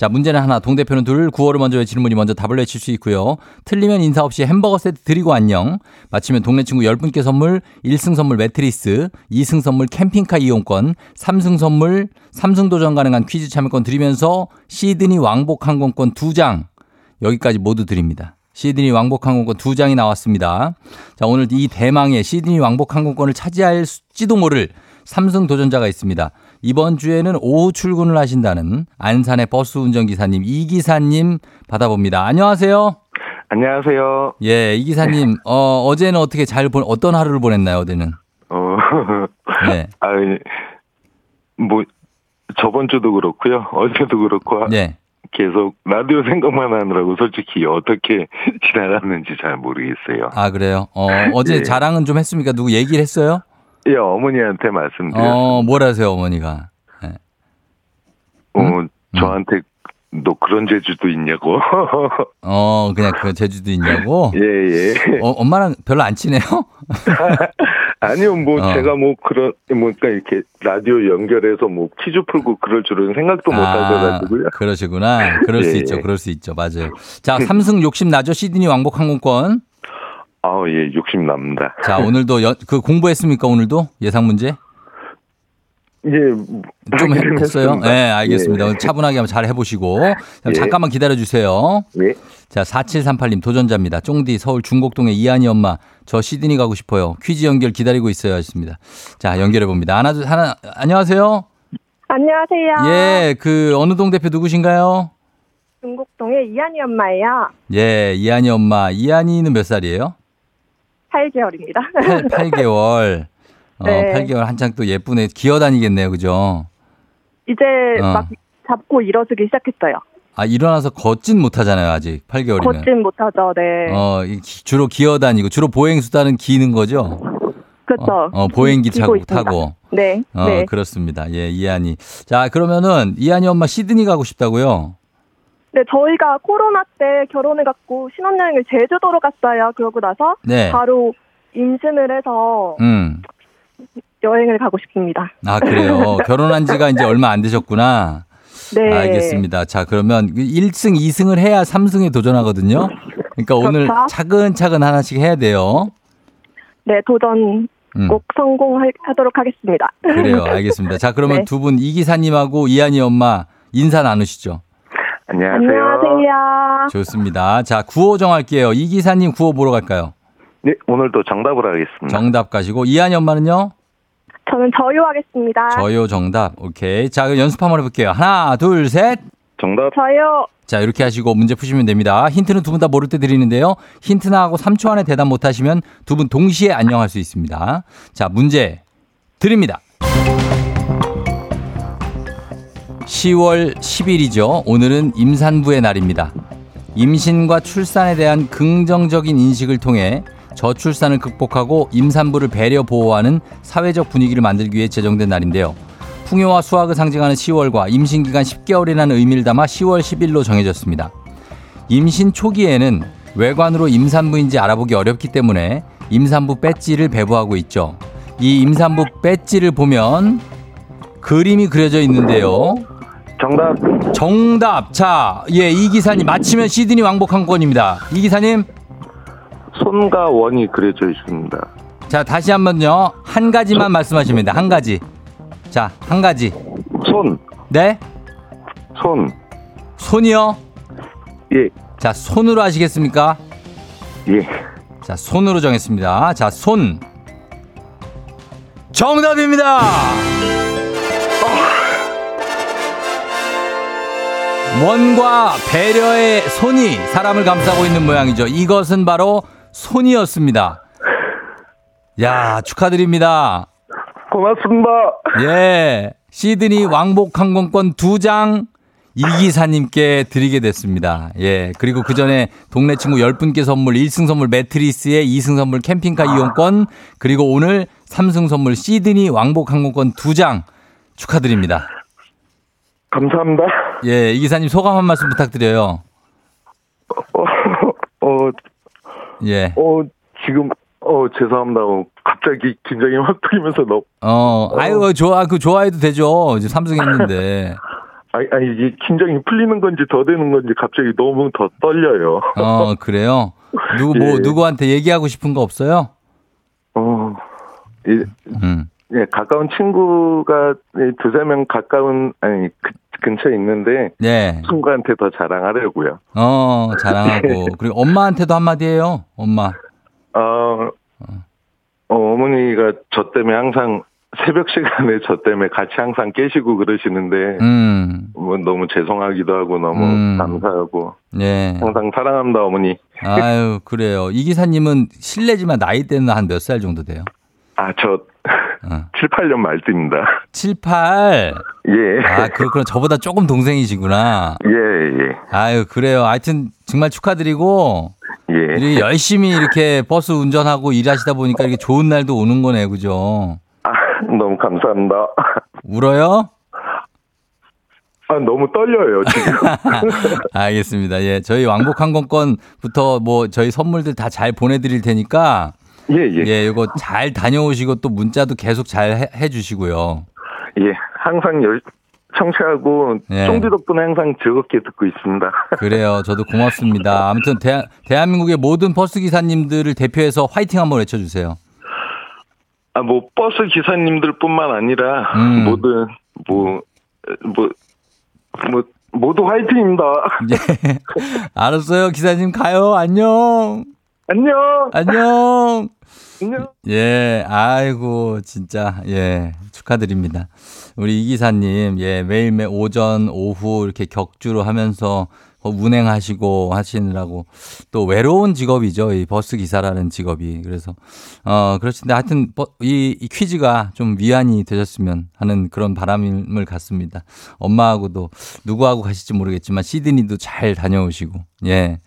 자 문제는 하나 동대표는 둘 구호를 먼저 외치는 분이 먼저 답을 외칠 수 있고요 틀리면 인사 없이 햄버거 세트 드리고 안녕 마치면 동네 친구 10분께 선물 1승 선물 매트리스 2승 선물 캠핑카 이용권 3승 선물 3승 도전 가능한 퀴즈 참여권 드리면서 시드니 왕복 항공권 2장 여기까지 모두 드립니다. 시드니 왕복 항공권 2장이 나왔습니다. 자, 오늘 이 대망의 시드니 왕복 항공권을 차지할지도 모를 삼승 도전자가 있습니다. 이번 주에는 오후 출근을 하신다는 안산의 버스 운전기사님 이기사님 받아봅니다. 안녕하세요. 안녕하세요. 예, 이기사님, *laughs* 어, 어제는 어떻게 잘 본, 어떤 하루를 보냈나요, 어제는? 어, 네. *laughs* 아, 뭐, 저번 주도 그렇고요. 어제도 그렇고. 네. 계속 라디오 생각만 하느라고 솔직히 어떻게 *laughs* 지나갔는지 잘 모르겠어요. 아, 그래요? 어, 어제 예. 자랑은 좀 했습니까? 누구 얘기를 했어요? 예, 어머니한테 말씀드렸어요. 어, 뭐라세요, 어머니가? 어, 저한테 너 그런 재주도 있냐고. *laughs* 어, 그냥 그 제주도 있냐고? 예, 예. 어, 엄마랑 별로 안 친해요? *laughs* 아니요, 뭐, 어. 제가 뭐, 그런, 뭔가 이렇게 라디오 연결해서 뭐, 퀴즈 풀고 그럴 줄은 생각도 못 아, 하셔가지고요. 그러시구나. 그럴 수 예, 있죠. 예. 그럴 수 있죠. 맞아요. 자, 삼승 욕심 나죠? 시드니 왕복 항공권. 아, 예, 욕심 납니다. *laughs* 자, 오늘도 여- 그 공부했습니까? 오늘도 예상 문제? 예, 좀 하기는 했어요? 네, 알겠습니다. 예. 차분하게 한번 잘 해보시고. 자, 예. 잠깐만 기다려 주세요. 예. 자, 4738님 도전자입니다. 쫑디 서울 중곡동의 이한이 엄마. 저 시드니 가고 싶어요. 퀴즈 연결 기다리고 있어요. 하셨습니다. 자, 연결해 봅니다. 하나, 둘, 하나, 안녕하세요. 안녕하세요. 예, 그, 어느 동 대표 누구신가요? 중곡동의 이한이 엄마예요. 예, 이한이 엄마. 이한이는 몇 살이에요? 8개월입니다. 8, 8개월. 어, 네. 8개월 한창 또 예쁘네. 기어 다니겠네요. 그죠? 이제 어. 막 잡고 일어서기 시작했어요. 아, 일어나서 걷진 못하잖아요. 아직 8개월이면. 걷진 못하죠. 네. 어, 주로 기어 다니고, 주로 보행수단은 기는 거죠? 그렇죠. 어, 어, 보행기 타고. 타고. 네. 어, 네. 그렇습니다. 예, 이한이. 자, 그러면은, 이한이 엄마 시드니 가고 싶다고요? 네, 저희가 코로나 때 결혼해갖고 신혼여행을 제주도로 갔어요. 그러고 나서 네. 바로 임신을 해서 음. 여행을 가고 싶습니다. 아, 그래요. *laughs* 결혼한 지가 이제 얼마 안 되셨구나. 네. 알겠습니다. 자, 그러면 1승, 2승을 해야 3승에 도전하거든요. 그러니까 오늘 그렇죠. 차근차근 하나씩 해야 돼요. 네, 도전 음. 꼭 성공하도록 하겠습니다. 그래요. *laughs* 알겠습니다. 자, 그러면 네. 두분 이기사님하고 이한이 엄마 인사 나누시죠. 안녕하세요. 안녕하세요. 좋습니다. 자, 구호 정할게요. 이 기사님 구호 보러 갈까요? 네, 오늘도 정답을 하겠습니다. 정답 가시고 이한이 엄마는요? 저는 저요 하겠습니다. 저요 정답. 오케이. 자, 그럼 연습 한번 해볼게요. 하나, 둘, 셋. 정답 저요. 자, 이렇게 하시고 문제 푸시면 됩니다. 힌트는 두 분 다 모를 때 드리는데요. 힌트나 하고 3초 안에 대답 못 하시면 두 분 동시에 안녕할 수 있습니다. 자, 문제 드립니다. 10월 10일이죠. 오늘은 임산부의 날입니다. 임신과 출산에 대한 긍정적인 인식을 통해 저출산을 극복하고 임산부를 배려 보호하는 사회적 분위기를 만들기 위해 제정된 날인데요. 풍요와 수확을 상징하는 10월과 임신 기간 10개월이라는 의미를 담아 10월 10일로 정해졌습니다. 임신 초기에는 외관으로 임산부인지 알아보기 어렵기 때문에 임산부 배지를 배부하고 있죠. 이 임산부 배지를 보면 그림이 그려져 있는데요. 정답 정답. 자, 예, 이 기사님 맞히면 시드니 왕복 항권입니다. 이 기사님. 손과 원이 그려져 있습니다. 자, 다시 한번요. 한 가지만 말씀하시면 됩니다. 한 가지. 자, 한 가지. 손, 네? 손, 손이요? 예, 자, 손으로 하시겠습니까? 예. 자, 손으로 정했습니다. 자, 손. 정답입니다! 원과 배려의 손이 사람을 감싸고 있는 모양이죠. 이것은 바로 손이었습니다. 야, 축하드립니다. 고맙습니다. 예. 시드니 왕복 항공권 두장 이기사님께 드리게 됐습니다. 예. 그리고 그 전에 동네 친구 10분께 선물 1승 선물 매트리스에 2승 선물 캠핑카 이용권 그리고 오늘 3승 선물 시드니 왕복 항공권 두 장 축하드립니다. 감사합니다. 예. 이 기사님 소감 한 말씀 부탁드려요. 어, *laughs* 어, 예. 어, 지금, 어, 죄송합니다. 어, 갑자기 긴장이 확 풀리면서 너무, 어, 아유, 좋아, 그 좋아해도 되죠. 이제 3승 했는데. *laughs* 아니, 아니, 이게 긴장이 풀리는 건지 더 되는 건지 갑자기 너무 더 떨려요. 어, *laughs* 그래요? 누구, 뭐, 예. 누구한테 얘기하고 싶은 거 없어요? 어, 이, 음. 예, 가까운 친구가 예, 두세 명 가까운, 아니, 그, 근처에 있는데, 네. 친구한테 더 자랑하려고요. 어, 자랑하고. *laughs* 그리고 엄마한테도 한마디 해요. 엄마. 어, 어, 어머니가 저 때문에 항상 새벽 시간에 저 때문에 같이 항상 깨시고 그러시는데, 음. 뭐 너무 죄송하기도 하고 너무 음. 감사하고, 네. 항상 사랑합니다, 어머니. 아유, 그래요. 이 기사님은 실례지만 나이대는 한 몇 살 정도 돼요? 아, 저, 어. 7, 8년 말띠입니다. 7, 8. 예. 아, 그렇구나. 저보다 조금 동생이시구나. 예, 예. 아유, 그래요. 하여튼 정말 축하드리고, 예. 이렇게 열심히 이렇게 버스 운전하고 일하시다 보니까 이렇게 좋은 날도 오는 거네, 그죠? 아, 너무 감사합니다. *laughs* 울어요? 아, 너무 떨려요, 지금. *laughs* 알겠습니다. 예. 저희 왕복 항공권부터 뭐 저희 선물들 다 잘 보내드릴 테니까, 예, 예. 예, 이거 잘 다녀오시고 또 문자도 계속 잘 해, 해주시고요. 예. 항상 열, 청취하고, 예. 쫑디 덕분에 항상 즐겁게 듣고 있습니다. *laughs* 그래요. 저도 고맙습니다. 아무튼 대, 대한민국의 모든 버스 기사님들을 대표해서 화이팅 한번 외쳐주세요. 아, 뭐, 버스 기사님들 뿐만 아니라, 음. 모든, 뭐, 뭐, 뭐, 모두 화이팅입니다. *laughs* 예. 알았어요. 기사님 가요. 안녕. 안녕! 안녕. 안녕! 예, 아이고, 진짜, 예, 축하드립니다. 우리 이 기사님, 예, 매일매일 오전, 오후 이렇게 격주로 하면서 어, 운행하시고 하시느라고 또 외로운 직업이죠. 이 버스 기사라는 직업이. 그래서, 어, 그렇습니다. 하여튼, 버- 이, 이 퀴즈가 좀 위안이 되셨으면 하는 그런 바람을 갖습니다. 엄마하고도 누구하고 가실지 모르겠지만 시드니도 잘 다녀오시고, 예.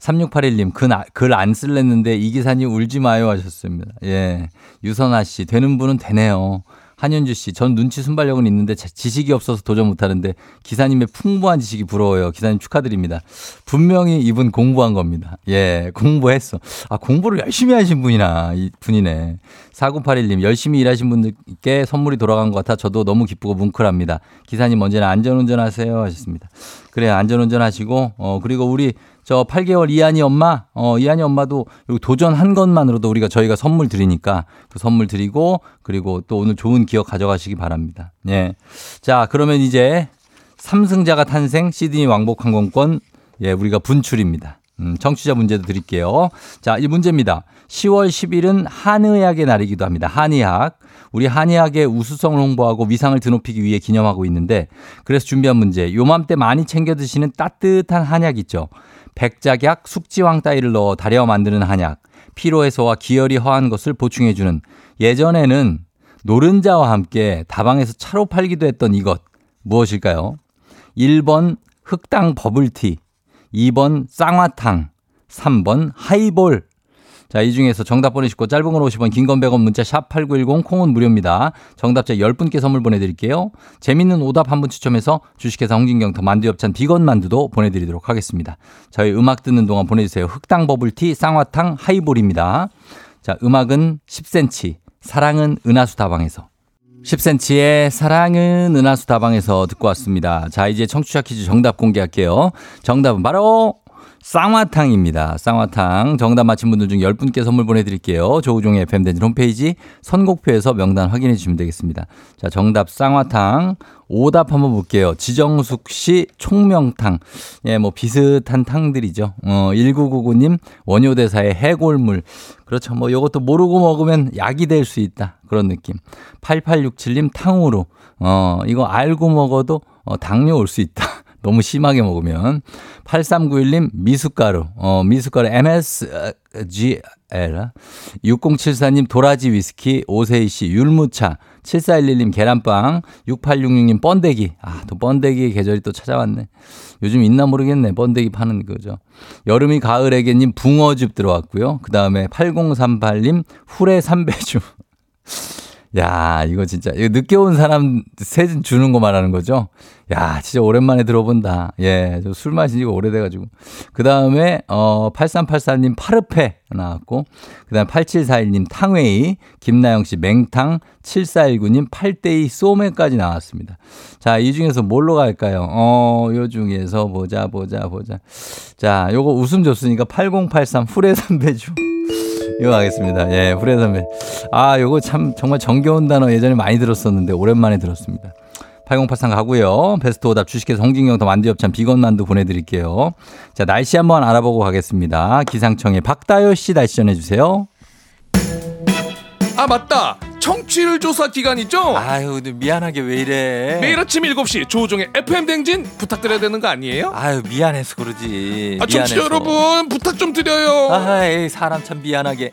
3681님, 글 안 쓸랬는데 이 기사님 울지 마요 하셨습니다. 예. 유선아 씨, 되는 분은 되네요. 한현주 씨, 전 눈치 순발력은 있는데 자- 지식이 없어서 도전 못하는데 기사님의 풍부한 지식이 부러워요. 기사님 축하드립니다. 분명히 이분 공부한 겁니다. 예, 공부했어. 아, 공부를 열심히 하신 분이나, 이 분이네. 4981님, 열심히 일하신 분들께 선물이 돌아간 것 같아 저도 너무 기쁘고 뭉클합니다. 기사님 언제나 안전운전 하세요. 하셨습니다. 그래, 안전운전 하시고, 어, 그리고 우리 저 8개월 이한이 엄마, 어, 이한이 엄마도 요 도전한 것만으로도 우리가 저희가 선물 드리니까 그 선물 드리고 그리고 또 오늘 좋은 기억 가져가시기 바랍니다. 예. 자, 그러면 이제 삼승자가 탄생 시드니 왕복 항공권 예, 우리가 분출입니다. 음, 청취자 문제도 드릴게요. 자, 이 문제입니다. 10월 10일은 한의학의 날이기도 합니다. 한의학. 우리 한의학의 우수성을 홍보하고 위상을 드높이기 위해 기념하고 있는데 그래서 준비한 문제. 요맘때 많이 챙겨 드시는 따뜻한 한약 있죠. 백작약, 숙지황 따위를 넣어 달여 만드는 한약. 피로 해소와 기혈이 허한 것을 보충해 주는 예전에는 노른자와 함께 다방에서 차로 팔기도 했던 이것 무엇일까요? 1번 흑당 버블티, 2번 쌍화탕, 3번 하이볼. 자, 이 중에서 정답 보내시고 짧은 건 50원, 긴 건 100원 문자 샵 8910 콩은 무료입니다. 정답자 10분께 선물 보내드릴게요. 재밌는 오답 한 분 추첨해서 주식회사 홍진경터 만두엽찬 비건 만두도 보내드리도록 하겠습니다. 저희 음악 듣는 동안 보내주세요. 흑당 버블티, 쌍화탕, 하이볼입니다. 자, 음악은 10cm, 사랑은 은하수 다방에서. 10cm의 사랑은 은하수 다방에서 듣고 왔습니다. 자, 이제 청취자 퀴즈 정답 공개할게요. 정답은 바로 쌍화탕입니다. 쌍화탕. 정답 맞힌 분들 중 10분께 선물 보내드릴게요. 조우종의 FM대진 홈페이지 선곡표에서 명단 확인해 주시면 되겠습니다. 자, 정답 쌍화탕. 오답 한번 볼게요. 지정숙 씨 총명탕. 예, 뭐 비슷한 탕들이죠. 어, 1999님 원효대사의 해골물. 그렇죠. 뭐 요것도 모르고 먹으면 약이 될 수 있다. 그런 느낌. 8867님 탕후루. 어, 이거 알고 먹어도 어, 당뇨 올 수 있다. 너무 심하게 먹으면. 8391님 미숫가루. 어, 미숫가루 MSG L. 6074님 도라지 위스키, 오세희 씨 율무차, 7411님 계란빵, 6866님 번데기. 아, 또 번데기의 계절이 또 찾아왔네. 요즘 있나 모르겠네. 번데기 파는 거죠. 여름이 가을에게님 붕어즙 들어왔고요. 그 다음에 8038님 후레 삼배주. 야, 이거 진짜, 이거 늦게 온 사람 세진 주는 거 말하는 거죠? 야, 진짜 오랜만에 들어본다. 예, 저 술 마신 지가 오래돼가지고. 그 다음에, 어, 8384님 파르페 나왔고, 그 다음에 8741님 탕웨이, 김나영 씨 맹탕, 7419님 8대이 소매까지 나왔습니다. 자, 이 중에서 뭘로 갈까요? 어, 요 중에서 보자, 보자, 보자. 자, 요거 웃음 줬으니까 8083 후레 선배주. 이거 하겠습니다. 예, 후레 선배. 아, 요거 참 정말 정겨운 단어 예전에 많이 들었었는데 오랜만에 들었습니다. 8083 가고요. 베스트 오답 주식회사 홍진경 더 만두엽찬 비건 만두 보내드릴게요. 자, 날씨 한번 알아보고 가겠습니다. 기상청의 박다효 씨 날씨 전해주세요. 아 맞다 청취율 조사 기간이죠 아유, 미안하게 왜 이래? 매일 아침 7시 조우종의 FM 댕진 부탁드려야 되는 거 아니에요? 아유, 미안해서 그러지. 아 청취자 여러분 부탁 좀 드려요 아이, 사람 참 미안하게.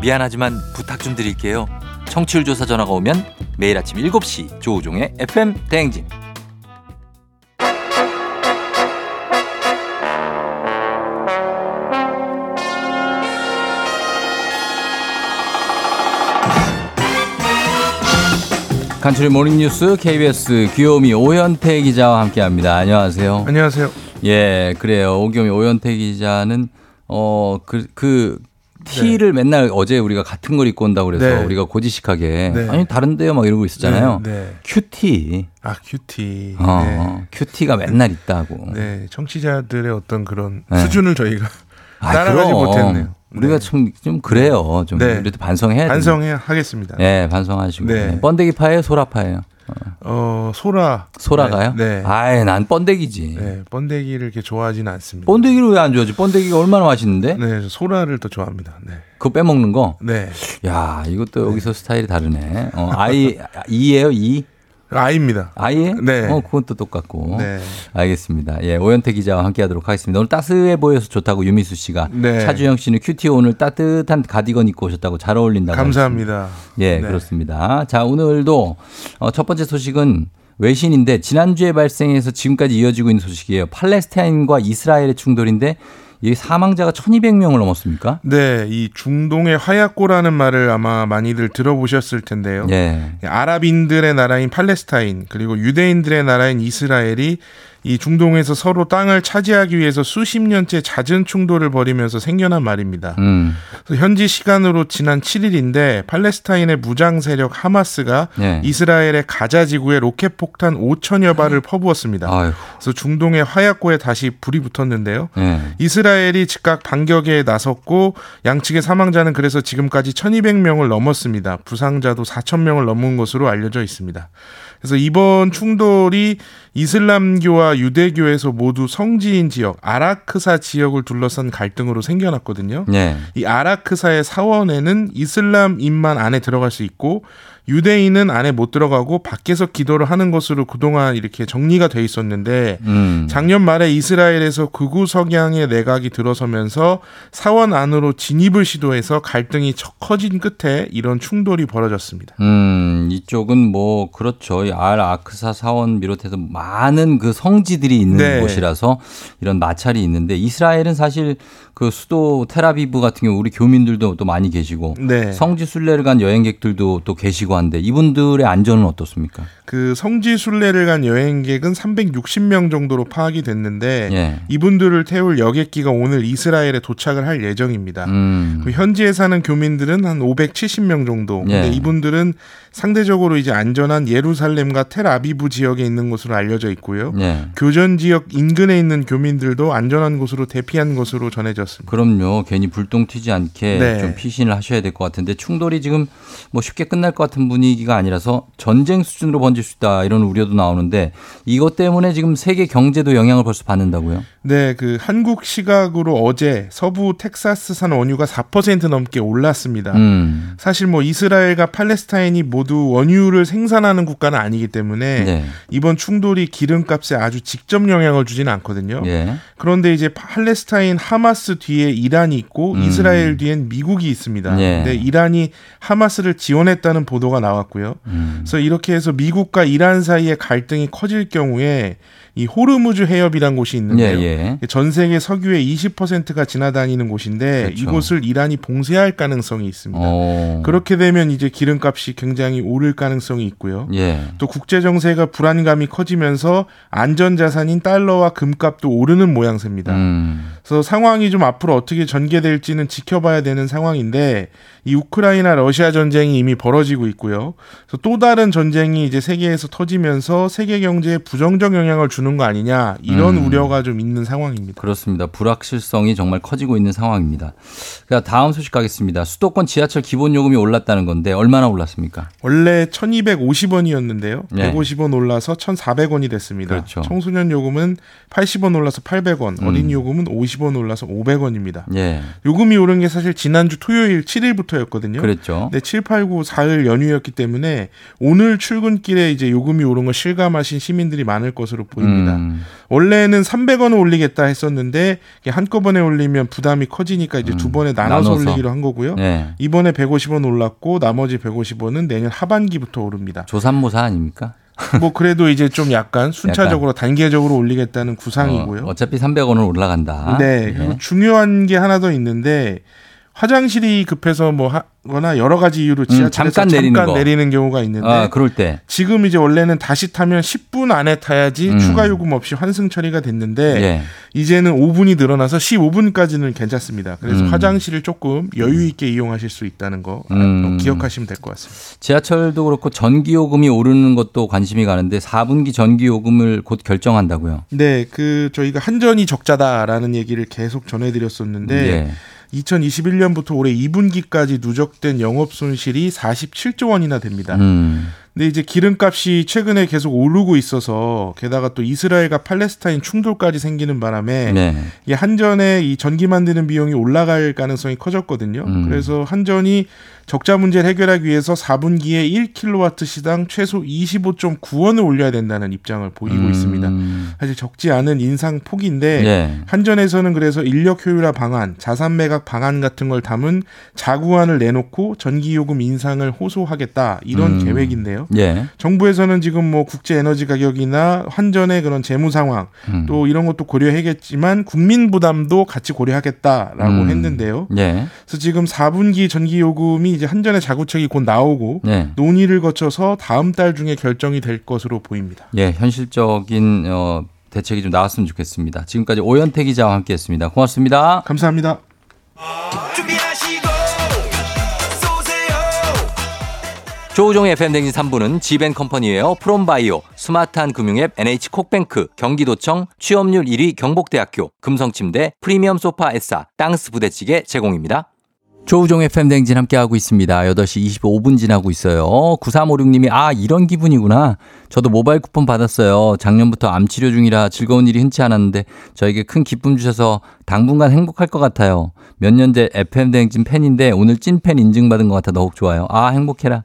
미안하지만 부탁 좀 드릴게요. 청취율 조사 전화가 오면 매일 아침 7시 조우종의 FM 대행진. 간추리 모닝뉴스 KBS 귀요미 오현태 기자와 함께합니다. 안녕하세요. 안녕하세요. 예, 그래요. 오겸이 오현태 기자는 어그그 티를 맨날 어제 우리가 같은 걸 입고 온다고 그래서 네. 우리가 고지식하게 네. 아니 다른데요 막 이러고 있었잖아요. 네, 네. cutie. 아 cutie. 어, 네. cutie가 맨날 있다고. 네, 청취자들의 어떤 그런 네. 수준을 저희가 아, 따라가지 그럼. 못했네요. 우리가 좀, 좀 그래요. 좀 네. 우리도 반성해야 돼. 반성해 하겠습니다. 예, 반성하시고. 네. 네. 번데기 파예요, 소라파예요? 어 소라. 소라가요? 네. 네. 아예 난 번데기지. 네, 번데기를 이렇게 좋아하지는 않습니다. 번데기를 왜 안 좋아하지? 번데기가 얼마나 맛있는데? 네, 저 소라를 더 좋아합니다. 네. 그거 빼먹는 거? 네. 야, 이것도 여기서 스타일이 다르네. 어, 아이, 이예요, 이? 아입니다. 아이에? 네. 어, 그건 또 똑같고. 네. 알겠습니다. 예, 오현태 기자와 함께 하도록 하겠습니다. 오늘 따스해 보여서 좋다고 유미수 씨가. 네. 차주영 씨는 큐티 오늘 따뜻한 가디건 입고 오셨다고 잘 어울린다고. 감사합니다. 하셨습니다. 예, 네. 그렇습니다. 자, 오늘도 어, 첫 번째 소식은 외신인데 지난주에 발생해서 지금까지 이어지고 있는 소식이에요. 팔레스타인과 이스라엘의 충돌인데 이 사망자가 1,200명을 넘었습니까? 네, 이 중동의 화약고라는 말을 아마 많이들 들어보셨을 텐데요. 예. 아랍인들의 나라인 팔레스타인 그리고 유대인들의 나라인 이스라엘이 이 중동에서 서로 땅을 차지하기 위해서 수십 년째 잦은 충돌을 벌이면서 생겨난 말입니다. 음. 현지 시간으로 지난 7일인데 팔레스타인의 무장 세력 하마스가 예. 이스라엘의 가자 지구에 로켓 폭탄 5천여 발을 퍼부었습니다. 아유. 그래서 중동의 화약고에 다시 불이 붙었는데요. 예. 이스라엘이 즉각 반격에 나섰고 양측의 사망자는 그래서 지금까지 1200명을 넘었습니다. 부상자도 4000명을 넘은 것으로 알려져 있습니다. 그래서 이번 충돌이 이슬람교와 유대교에서 모두 성지인 지역 아라크사 지역을 둘러싼 갈등으로 생겨났거든요. 예. 이 아라크사의 사원에는 이슬람인만 안에 들어갈 수 있고 유대인은 안에 못 들어가고 밖에서 기도를 하는 것으로 그동안 이렇게 정리가 돼 있었는데 음. 작년 말에 이스라엘에서 극우 석양의 내각이 들어서면서 사원 안으로 진입을 시도해서 갈등이 척 커진 끝에 이런 충돌이 벌어졌습니다. 음, 이쪽은 뭐 그렇죠. 이알 아크사 사원 비롯해서 많은 그 성지들이 있는 네. 곳이라서 이런 마찰이 있는데 이스라엘은 사실 그 수도 테라비브 같은 경우 우리 교민들도 또 많이 계시고 네. 성지 순례를 간 여행객들도 또 계시고 한데 이분들의 안전은 어떻습니까? 그 성지 순례를 간 여행객은 360명 정도로 파악이 됐는데 예. 이분들을 태울 여객기가 오늘 이스라엘에 도착을 할 예정입니다. 음. 그 현지에 사는 교민들은 한 570명 정도. 근데 예. 이분들은 상대적으로 이제 안전한 예루살렘과 텔아비브 지역에 있는 것으로 알려져 있고요. 예. 교전 지역 인근에 있는 교민들도 안전한 곳으로 대피한 것으로 전해졌습니다. 그럼요. 괜히 불똥 튀지 않게 네. 좀 피신을 하셔야 될 것 같은데 충돌이 지금 뭐 쉽게 끝날 것 같은 분위기가 아니라서 전쟁 수준으로 번질 수 있다 이런 우려도 나오는데 이것 때문에 지금 세계 경제도 영향을 벌써 받는다고요? 네, 그 한국 시각으로 어제 서부 텍사스산 원유가 4% 넘게 올랐습니다. 음. 사실 뭐 이스라엘과 팔레스타인이 모두 원유를 생산하는 국가는 아니기 때문에 네. 이번 충돌이 기름값에 아주 직접 영향을 주지는 않거든요. 예. 그런데 이제 팔레스타인 하마스 뒤에 이란이 있고 음. 이스라엘 뒤엔 미국이 있습니다. 예. 근데 이란이 하마스를 지원했다는 보도가 나왔고요. 음. 그래서 이렇게 해서 미국과 이란 사이의 갈등이 커질 경우에 이 호르무즈 해협이란 곳이 있는데요. 예, 예. 전 세계 석유의 20%가 지나다니는 곳인데 그렇죠. 이곳을 이란이 봉쇄할 가능성이 있습니다. 어. 그렇게 되면 이제 기름값이 굉장히 오를 가능성이 있고요. 예. 또 국제 정세가 불안감이 커지면서 안전 자산인 달러와 금값도 오르는 모양새입니다. 음. 그래서 상황이 좀 앞으로 어떻게 전개될지는 지켜봐야 되는 상황인데 이 우크라이나 러시아 전쟁이 이미 벌어지고 있고요. 그래서 또 다른 전쟁이 이제 세계에서 터지면서 세계 경제에 부정적 영향을 주는 거 아니냐 이런 음. 우려가 좀 있는 상황입니다. 그렇습니다. 불확실성이 정말 커지고 있는 상황입니다. 자, 다음 소식 가겠습니다. 수도권 지하철 기본 요금이 올랐다는 건데 얼마나 올랐습니까? 원래 1,250원이었는데요. 네. 150원 올라서 1,400원이 됐습니다. 그렇죠. 청소년 요금은 80원 올라서 800원, 음. 어린이 요금은 50원 올라서 500원입니다. 예. 요금이 오른 게 사실 지난주 토요일 7일부터 였거든요. 그랬죠. 근데 7, 8, 9, 4일 연휴였기 때문에 오늘 출근길에 이제 요금이 오른 걸 실감하신 시민들이 많을 것으로 보입니다. 음. 원래는 300원을 올리겠다 했었는데 한꺼번에 올리면 부담이 커지니까 이제 두 번에 나눠서, 음. 나눠서. 올리기로 한 거고요. 예. 이번에 150원 올랐고 나머지 150원은 내년 하반기부터 오릅니다. 조산모사 아닙니까? 뭐 그래도 이제 좀 약간 *laughs* 순차적으로 단계적으로 올리겠다는 구상이고요. 어, 차피 300원은 올라간다. 네. 예. 그리고 중요한 게 하나 더 있는데 화장실이 급해서 뭐 하거나 여러 가지 이유로 지하철에서 음, 잠깐 내리는 거. 내리는 경우가 있는데 아, 그럴 때. 지금 이제 원래는 다시 타면 10분 안에 타야지 음. 추가 요금 없이 환승 처리가 됐는데 예. 이제는 5분이 늘어나서 15분까지는 괜찮습니다. 그래서 음. 화장실을 조금 여유 있게 이용하실 수 있다는 거 음. 기억하시면 될 것 같습니다. 지하철도 그렇고 전기 요금이 오르는 것도 관심이 가는데 4분기 전기 요금을 곧 결정한다고요. 네, 그 저희가 한전이 적자다라는 얘기를 계속 전해 드렸었는데 예. 2021년부터 올해 2분기까지 누적된 영업 손실이 47조 원이나 됩니다. 음. 근데 이제 기름값이 최근에 계속 오르고 있어서 게다가 또 이스라엘과 팔레스타인 충돌까지 생기는 바람에 네. 이 한전의 이 전기 만드는 비용이 올라갈 가능성이 커졌거든요. 음. 그래서 한전이 적자 문제를 해결하기 위해서 4분기에 1kW 시당 최소 25.9원을 올려야 된다는 입장을 보이고 음. 있습니다. 사실 적지 않은 인상 폭인데 예. 한전에서는 그래서 인력 효율화 방안, 자산 매각 방안 같은 걸 담은 자구안을 내놓고 전기 요금 인상을 호소하겠다 이런 음. 계획인데요. 예. 정부에서는 지금 뭐 국제 에너지 가격이나 환전의 그런 재무 상황 음. 또 이런 것도 고려하겠지만 국민 부담도 같이 고려하겠다라고 음. 했는데요. 예. 그래서 지금 4분기 전기 요금이 이제 한전의 자구책이 곧 나오고 예. 논의를 거쳐서 다음 달 중에 결정이 될 것으로 보입니다. 예, 현실적인 어, 대책이 좀 나왔으면 좋겠습니다. 지금까지 오현태 기자와 함께했습니다. 고맙습니다. 감사합니다. 조우종의 FM댕진 3부는 지벤컴퍼니웨어 프롬바이오, 스마트한 금융앱 NH콕뱅크, 경기도청, 취업률 1위 경복대학교, 금성침대, 프리미엄 소파 에싸, 땅스 부대찌개 제공입니다. 조우종의 팬댕진 함께하고 있습니다. 8시 25분 지나고 있어요. 9356님이, 아, 이런 기분이구나. 저도 모바일 쿠폰 받았어요. 작년부터 암 치료 중이라 즐거운 일이 흔치 않았는데 저에게 큰 기쁨 주셔서 당분간 행복할 것 같아요. 몇 년째 FM대행진 팬인데 오늘 찐팬 인증받은 것 같아 더욱 좋아요. 아, 행복해라.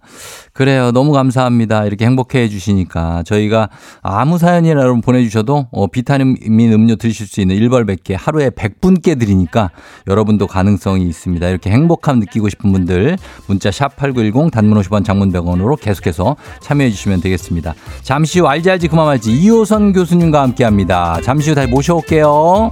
그래요. 너무 감사합니다. 이렇게 행복해 해주시니까 저희가 아무 여러분 보내주셔도 어, 비타민 음료 드실 수 있는 1벌 100개 하루에 100분께 드리니까 여러분도 가능성이 있습니다. 이렇게 행복함 느끼고 싶은 분들 문자 샵8910 단문 50원 장문 100원으로 계속해서 참여해 주시면 되겠습니다. 잠시 후 알지 알지 그만 알지 이호선 교수님과 함께 합니다. 잠시 후 다시 모셔올게요.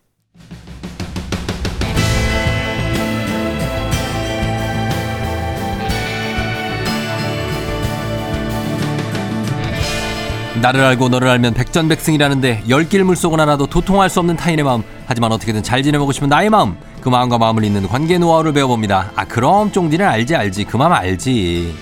나를 알고 너를 알면 백전백승이라는데 열길 물속은 하나도 도통할 수 없는 타인의 마음. 하지만 어떻게든 잘 지내보고 싶은 나의 마음. 그 마음과 마음을 잇는 관계 노하우를 배워봅니다. 아 그럼 쫑디는 알지 알지. 그 마음 알지.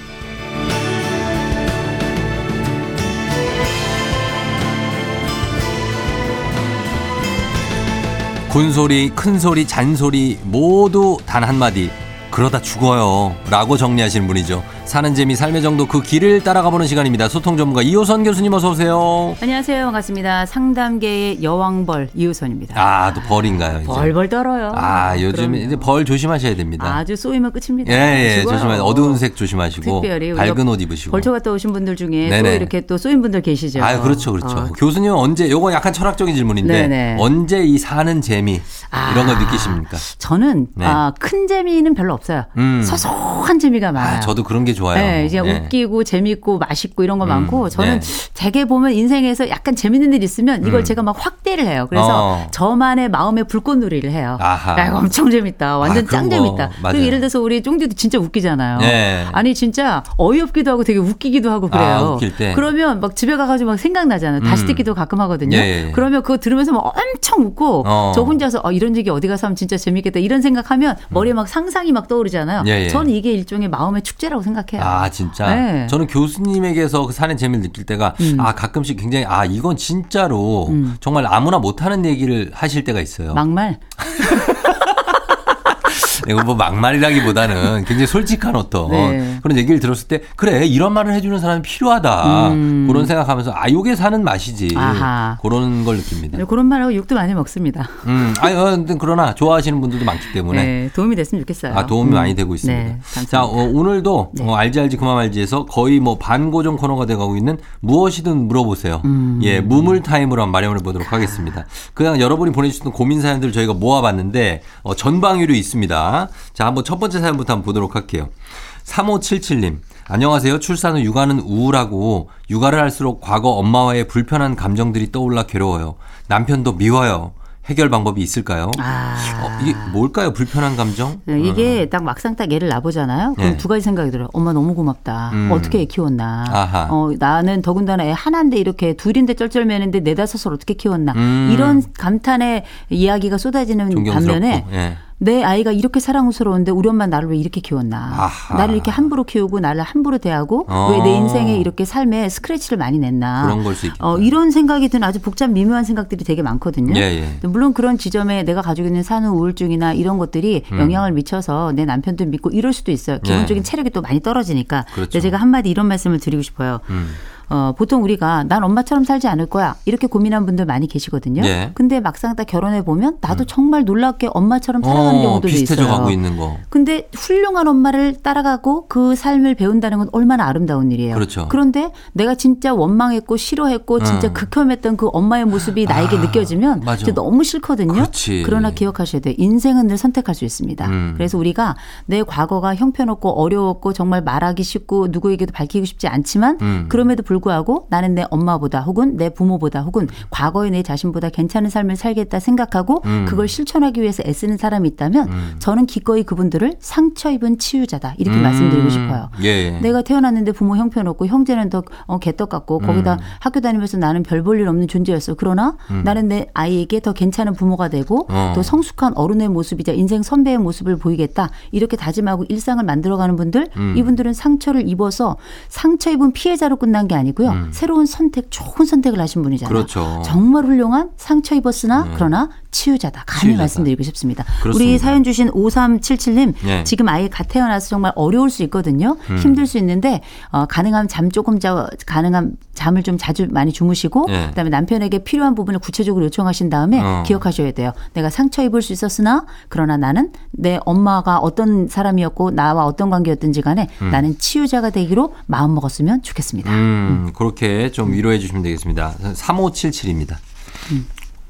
군소리 큰소리 잔소리 모두 단 한마디. 그러다 죽어요. 라고 정리하시는 분이죠 사는 재미 삶의 정도 그 길을 따라가 보는 시간입니다. 소통 전문가 이호선 교수님 어서 오세요. 안녕하세요. 반갑습니다. 상담계의 여왕벌 이호선입니다. 아, 또 벌인가요? 이제? 벌벌 떨어요. 아, 요즘 이제 벌 조심하셔야 됩니다. 아주 쏘이면 끝입니다. 예, 예, 조심하세요. 어두운 색 조심하시고 특별히 밝은 옷 입으시고. 벌초 갔다 오신 분들 중에 네네. 또 이렇게 또 쏘인 분들 계시죠. 아, 그렇죠. 그렇죠. 어. 교수님은 언제 요거 약간 철학적인 질문인데 네네. 언제 이 사는 재미 아, 이런 걸 느끼십니까? 저는 네. 아, 큰 재미는 별로 없어요. 음. 소소한 재미가 많아요. 아, 저도 그런 게 좋아요. 네, 이제 네. 웃기고 재밌고 맛있고 이런 거 음, 많고 저는 네. 되게 보면 인생에서 약간 재밌는 일 있으면 이걸 음. 제가 막 확대를 해요. 그래서 어. 저만의 마음의 불꽃놀이를 해요. 아하. 야, 이거 엄청 재밌다. 완전 아, 짱 재밌다. 그리고 예를 들어서 우리 쫑디도 진짜 웃기잖아요. 네. 아니 진짜 어이없기도 하고 되게 웃기기도 하고 그래요. 아. 그러면 막 집에 가가지고 막 생각나잖아요. 다시 음. 듣기도 가끔 하거든요. 예. 그러면 그거 들으면서 막 엄청 웃고 어. 저 혼자서 어, 이런 얘기 어디 가서 하면 진짜 재밌겠다 이런 생각하면 머리에 막 상상이 막 떠오르잖아요. 예, 예. 저는 이게 일종의 마음의 축제라고 생각해요. 아 진짜. 네. 저는 교수님에게서 그 사는 재미를 느낄 때가 음. 아 가끔씩 굉장히 아 이건 진짜로 음. 정말 아무나 못하는 얘기를 하실 때가 있어요. 막말. *laughs* 이거 뭐 막말이라기보다는 굉장히 솔직한 어떤 네. 그런 얘기를 들었을 때 그래 이런 말을 해주는 사람이 필요하다 음. 그런 생각하면서 아 요게 사는 맛이지 아하. 그런 걸 느낍니다. 네, 그런 말하고 욕도 많이 먹습니다. 음, 아니 어, 그러나 좋아하시는 분들도 많기 때문에 네, 도움이 됐으면 좋겠어요. 아 도움이 음. 많이 되고 있습니다. 네, 자 어, 오늘도 네. 어, 알지 알지 그만 알지에서 거의 뭐 반고정 코너가 돼가고 있는 무엇이든 물어보세요. 음. 예, 무물 타임으로 한번 마련해 보도록 하겠습니다. 그냥 여러분이 보내주셨던 고민 사연들 저희가 모아봤는데 어, 전방위로 있습니다. 자, 한번 첫 번째 사연부터 한번 보도록 할게요. 3577님. 안녕하세요. 출산 후 육아는 우울하고 육아를 할수록 과거 엄마와의 불편한 감정들이 떠올라 괴로워요. 남편도 미워요. 해결 방법이 있을까요? 아. 어, 이게 뭘까요? 불편한 감정? 네, 이게 음. 딱 막상 딱 애를 낳아보잖아요. 그럼 네. 두 가지 생각이 들어요. 엄마 너무 고맙다. 음. 어떻게 애 키웠나. 아하. 어, 나는 더군다나 애 하나인데 이렇게 둘인데 쩔쩔매는데 네다섯을 어떻게 키웠나. 음. 이런 감탄의 이야기가 쏟아지는 반면에 예. 내 아이가 이렇게 사랑스러운데 우리 엄마 나를 왜 이렇게 키웠나. 아하. 나를 이렇게 함부로 키우고 나를 함부로 대하고 어. 왜내 인생에 이렇게 삶에 스크래치를 많이 냈나. 그런 걸 수 있겠다. 어, 이런 생각이 든 아주 복잡 미묘한 생각들이 되게 많거든요. 예, 예. 물론 그런 지점에 내가 가지고 있는 산후 우울증이나 이런 것들이 음. 영향을 미쳐서 내 남편도 믿고 이럴 수도 있어요. 기본적인 예. 체력이 또 많이 떨어지니까. 그렇죠. 제가 한마디 이런 말씀을 드리고 싶어요. 음. 어, 보통 우리가 난 엄마처럼 살지 않을 거야 이렇게 고민한 분들 많이 계시거든요. 네. 근데 막상 딱 결혼해 보면 나도 음. 정말 놀랍게 엄마처럼 살아가는 어, 경우도 비슷해져 있어요. 가고 있는 거. 근데 훌륭한 엄마를 따라가고 그 삶을 배운다는 건 얼마나 아름다운 일이에요. 그렇죠. 그런데 내가 진짜 원망했고 싫어했고 진짜 음. 극혐했던 그 엄마의 모습이 나에게 아, 느껴지면 너무 싫거든요. 그렇지. 그러나 기억하셔야 돼요. 인생은 늘 선택할 수 있습니다. 음. 그래서 우리가 내 과거가 형편없고 어려웠고 정말 말하기 쉽고 누구에게도 밝히고 싶지 않지만 음. 그럼에도 불구하고 나는 내 엄마보다 혹은 내 부모보다 혹은 과거의 내 자신보다 괜찮은 삶을 살겠다 생각하고 음. 그걸 실천하기 위해서 애쓰는 사람이 있다면 음. 저는 기꺼이 그분들을 상처 입은 치유자다 이렇게 음. 말씀드리고 싶어요. 예. 내가 태어났는데 부모 형편없고 형제는 더 어, 개떡 같고 거기다 음. 학교 다니면서 나는 별 볼 일 없는 존재였어. 그러나 나는 내 아이에게 더 괜찮은 부모가 되고 어. 더 성숙한 어른의 모습이자 인생 선배의 모습을 보이겠다 이렇게 다짐하고 일상을 만들어가는 분들 이분들은 상처를 입어서 상처 입은 피해자로 끝난 게 아니 고요. 음. 새로운 선택, 좋은 선택을 하신 분이잖아요. 그렇죠. 정말 훌륭한 상처 입었으나 네. 그러나 치유자다. 감히 치유자다. 말씀드리고 싶습니다. 그렇습니다. 우리 사연 주신 5377님 네. 지금 아이 갓 태어나서 정말 어려울 수 있거든요. 음. 힘들 수 있는데 어, 가능하면 잠 조금 자 가능한 잠을 좀 자주 많이 주무시고 네. 그다음에 남편에게 필요한 부분을 구체적으로 요청하신 다음에 어. 기억하셔야 돼요. 내가 상처 입을 수 있었으나 그러나 나는 내 엄마가 어떤 사람이었고 나와 어떤 관계였든지 간에 음. 나는 치유자가 되기로 마음 먹었으면 좋겠습니다. 음, 음. 그렇게 좀 위로해 주시면 되겠습니다. 3577입니다.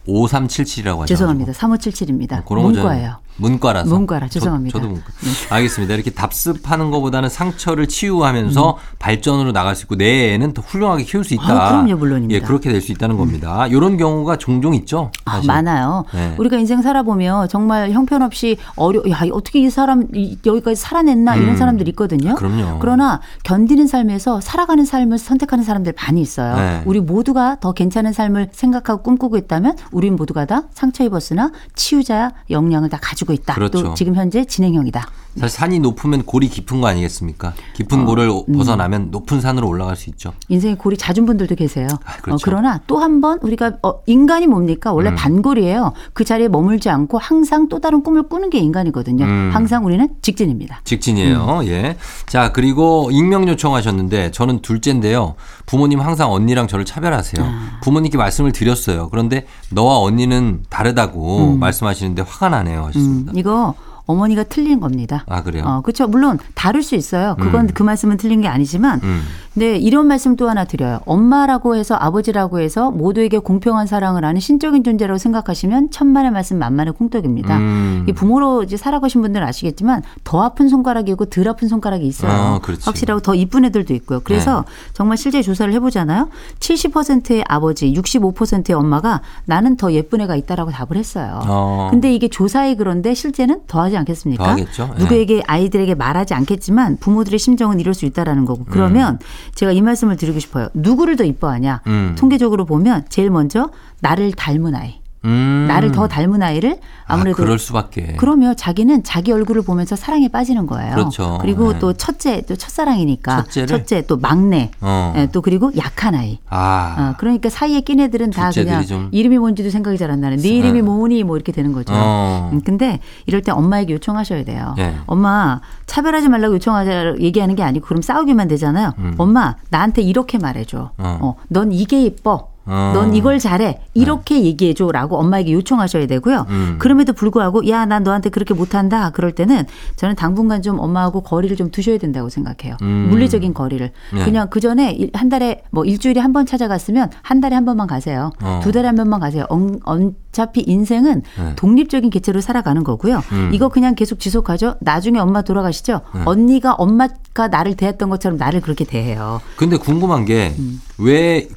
음. 5377이라고 하죠. 죄송합니다. 3577입니다. 문과예요. 문과라서. 문과라 죄송합니다. 저, 도 문과. 네. 알겠습니다. 이렇게 답습하는 것보다는 상처를 치유하면서 음. 발전으로 나갈 수 있고 내 애는 더 훌륭하게 키울 수 있다. 아, 그럼요, 물론입니다. 예, 그렇게 될 수 있다는 겁니다. 이런 경우가 종종 있죠. 아, 많아요. 네. 우리가 인생 살아보면 정말 형편없이 어려, 야 어떻게 이 사람 여기까지 살아냈나 음. 이런 사람들이 있거든요. 그럼요. 그러나 견디는 삶에서 살아가는 삶을 선택하는 사람들 많이 있어요. 네. 우리 모두가 더 괜찮은 삶을 생각하고 꿈꾸고 있다면 우린 모두가 다 상처 입었으나 치유자 역량을 다 가지고 있다. 그렇죠. 또 지금 현재 진행형이다. 사실 산이 높으면 골이 깊은 거 아니겠습니까? 깊은 어, 골을 음. 벗어나면 높은 산으로 올라갈 수 있죠. 인생에 골이 잦은 분들도 계세요. 아, 그렇죠. 어, 그러나 또 한 번 우리가 어, 인간이 뭡니까? 원래 음. 반골이에요. 그 자리에 머물지 않고 항상 또 다른 꿈을 꾸는 게 인간이거든요. 음. 항상 우리는 직진입니다. 직진이에요. 음. 예. 자 그리고 익명 요청하셨는데 저는 둘째인데요. 부모님 항상 언니랑 저를 차별하세요. 아. 부모님께 말씀을 드렸어요. 그런데 너와 언니는 다르다고 음. 말씀하시는데 화가 나네요. 하셨습니다. 음, 이거 어머니가 틀린 겁니다. 아 그래요? 어, 그렇죠. 물론 다를 수 있어요. 그건 음. 그 말씀은 틀린 게 아니지만, 음. 네 이런 말씀 또 하나 드려요. 엄마라고 해서 아버지라고 해서 모두에게 공평한 사랑을 하는 신적인 존재라고 생각하시면 천만의 말씀 만만의 콩떡입니다. 음. 부모로 이제 살아가신 분들은 아시겠지만 더 아픈 손가락이고 덜 아픈 손가락이 있어요. 아, 확실하고 더 이쁜 애들도 있고요. 그래서 네. 정말 실제 조사를 해보잖아요. 70%의 아버지, 65%의 엄마가 나는 더 예쁜 애가 있다라고 답을 했어요. 어. 근데 이게 조사에 그런데 실제는 더하지 않겠습니까? 더하겠죠. 누구에게 네. 아이들에게 말하지 않겠지만 부모들의 심정은 이럴 수 있다라는 거고. 그러면 음. 제가 이 말씀을 드리고 싶어요. 누구를 더 이뻐하냐? 음. 통계적으로 보면 제일 먼저 나를 닮은 아이. 음. 나를 더 닮은 아이를 아, 아무래도 아, 그럴 수밖에. 그러면 자기는 자기 얼굴을 보면서 사랑에 빠지는 거예요. 그렇죠. 그리고 네. 또 첫째 또 첫사랑이니까 첫째를? 첫째 또 막내 어. 네, 또 그리고 약한 아이. 아. 어, 그러니까 사이에 낀 애들은 다 그냥 좀... 이름이 뭔지도 생각이 잘 안 나는 네 이름이 뭐니 뭐 이렇게 되는 거죠. 어. 음, 근데 이럴 때 엄마에게 요청하셔야 돼요. 네. 엄마 차별하지 말라고 요청하자 얘기하는 게 아니고 그럼 싸우기만 되잖아요. 음. 엄마 나한테 이렇게 말해줘. 어. 어, 넌 이게 예뻐. 어. 넌 이걸 잘해. 이렇게 네. 얘기해줘라고 엄마에게 요청하셔야 되고요. 음. 그럼에도 불구하고 야, 난 너한테 그렇게 못한다. 그럴 때는 저는 당분간 좀 엄마하고 거리를 좀 두셔야 된다고 생각해요. 음. 물리적인 거리를. 네. 그냥 그 전에 한 달에 뭐 일주일에 한 번 찾아갔으면 한 달에 한 번만 가세요. 어. 두 달에 한 번만 가세요. 엉, 엉, 어차피 인생은 네. 독립적인 개체로 살아가는 거고요. 음. 이거 그냥 계속 지속하죠. 나중에 엄마 돌아가시죠. 네. 언니가 엄마가 나를 대했던 것처럼 나를 그렇게 대해요. 근데 궁금한 게왜 음.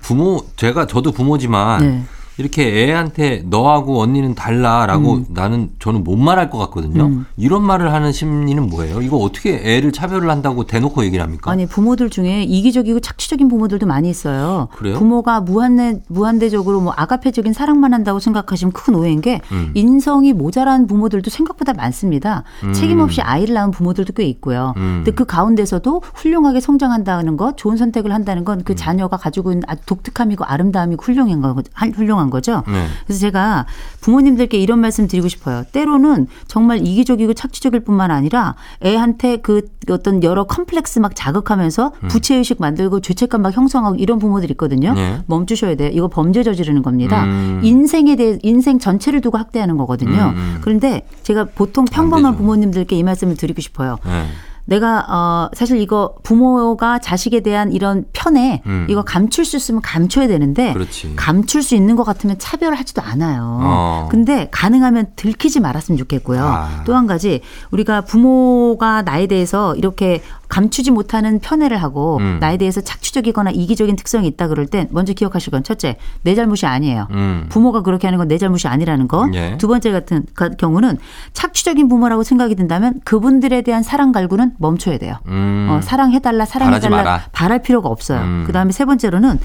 부모 제가 저도 부모지만 네. 이렇게 애한테 너하고 언니는 달라라고 음. 나는 저는 못 말할 것 같거든요. 음. 이런 말을 하는 심리는 뭐예요? 이거 어떻게 애를 차별을 한다고 대놓고 얘기를 합니까? 아니 부모들 중에 이기적이고 착취적인 부모들도 많이 있어요. 그래요? 부모가 무한대 무한대적으로 뭐 아가페적인 사랑만 한다고 생각하시면 큰 오해인 게 음. 인성이 모자란 부모들도 생각보다 많습니다. 음. 책임 없이 아이를 낳은 부모들도 꽤 있고요. 음. 근데 그 가운데서도 훌륭하게 성장한다는 것, 좋은 선택을 한다는 건그 음. 자녀가 가지고 있는 아주 독특함이고 아름다움이 훌륭한 거 훌륭한 불공평한 거죠. 네. 그래서 제가 부모님들께 이런 말씀 드리고 싶어요. 때로는 정말 이기적이고 착취적일 뿐만 아니라 애한테 그 어떤 여러 컴플렉스 막 자극하면서 음. 부채의식 만들고 죄책감 막 형성하고 이런 부모들 있거든요. 네. 멈추셔야 돼요. 이거 범죄 저지르는 겁니다. 음. 인생에 대해 인생 전체를 두고 학대하는 거거든요. 음. 음. 그런데 제가 보통 평범한 부모님들께 이 말씀을 드리고 싶어요. 네. 내가 어 사실 이거 부모가 자식에 대한 이런 편에 음. 이거 감출 수 있으면 감춰야 되는데 그렇지. 감출 수 있는 것 같으면 차별하지도 않아요. 어. 근데 가능하면 들키지 말았으면 좋겠고요. 아. 또한 가지 우리가 부모가 나에 대해서 이렇게 감추지 못하는 편애를 하고 음. 나에 대해서 착취적이거나 이기적인 특성이 있다 그럴 땐 먼저 기억하실 건 첫째 내 잘못이 아니에요. 음. 부모가 그렇게 하는 건 내 잘못이 아니라는 거. 예. 두 번째 같은 경우는 착취적인 부모라고 생각이 든다면 그분들에 대한 사랑 갈구는 멈춰야 돼요. 음. 어, 사랑해달라 사랑해달라 바랄 필요가 없어요. 음. 그 다음에 세 번째로는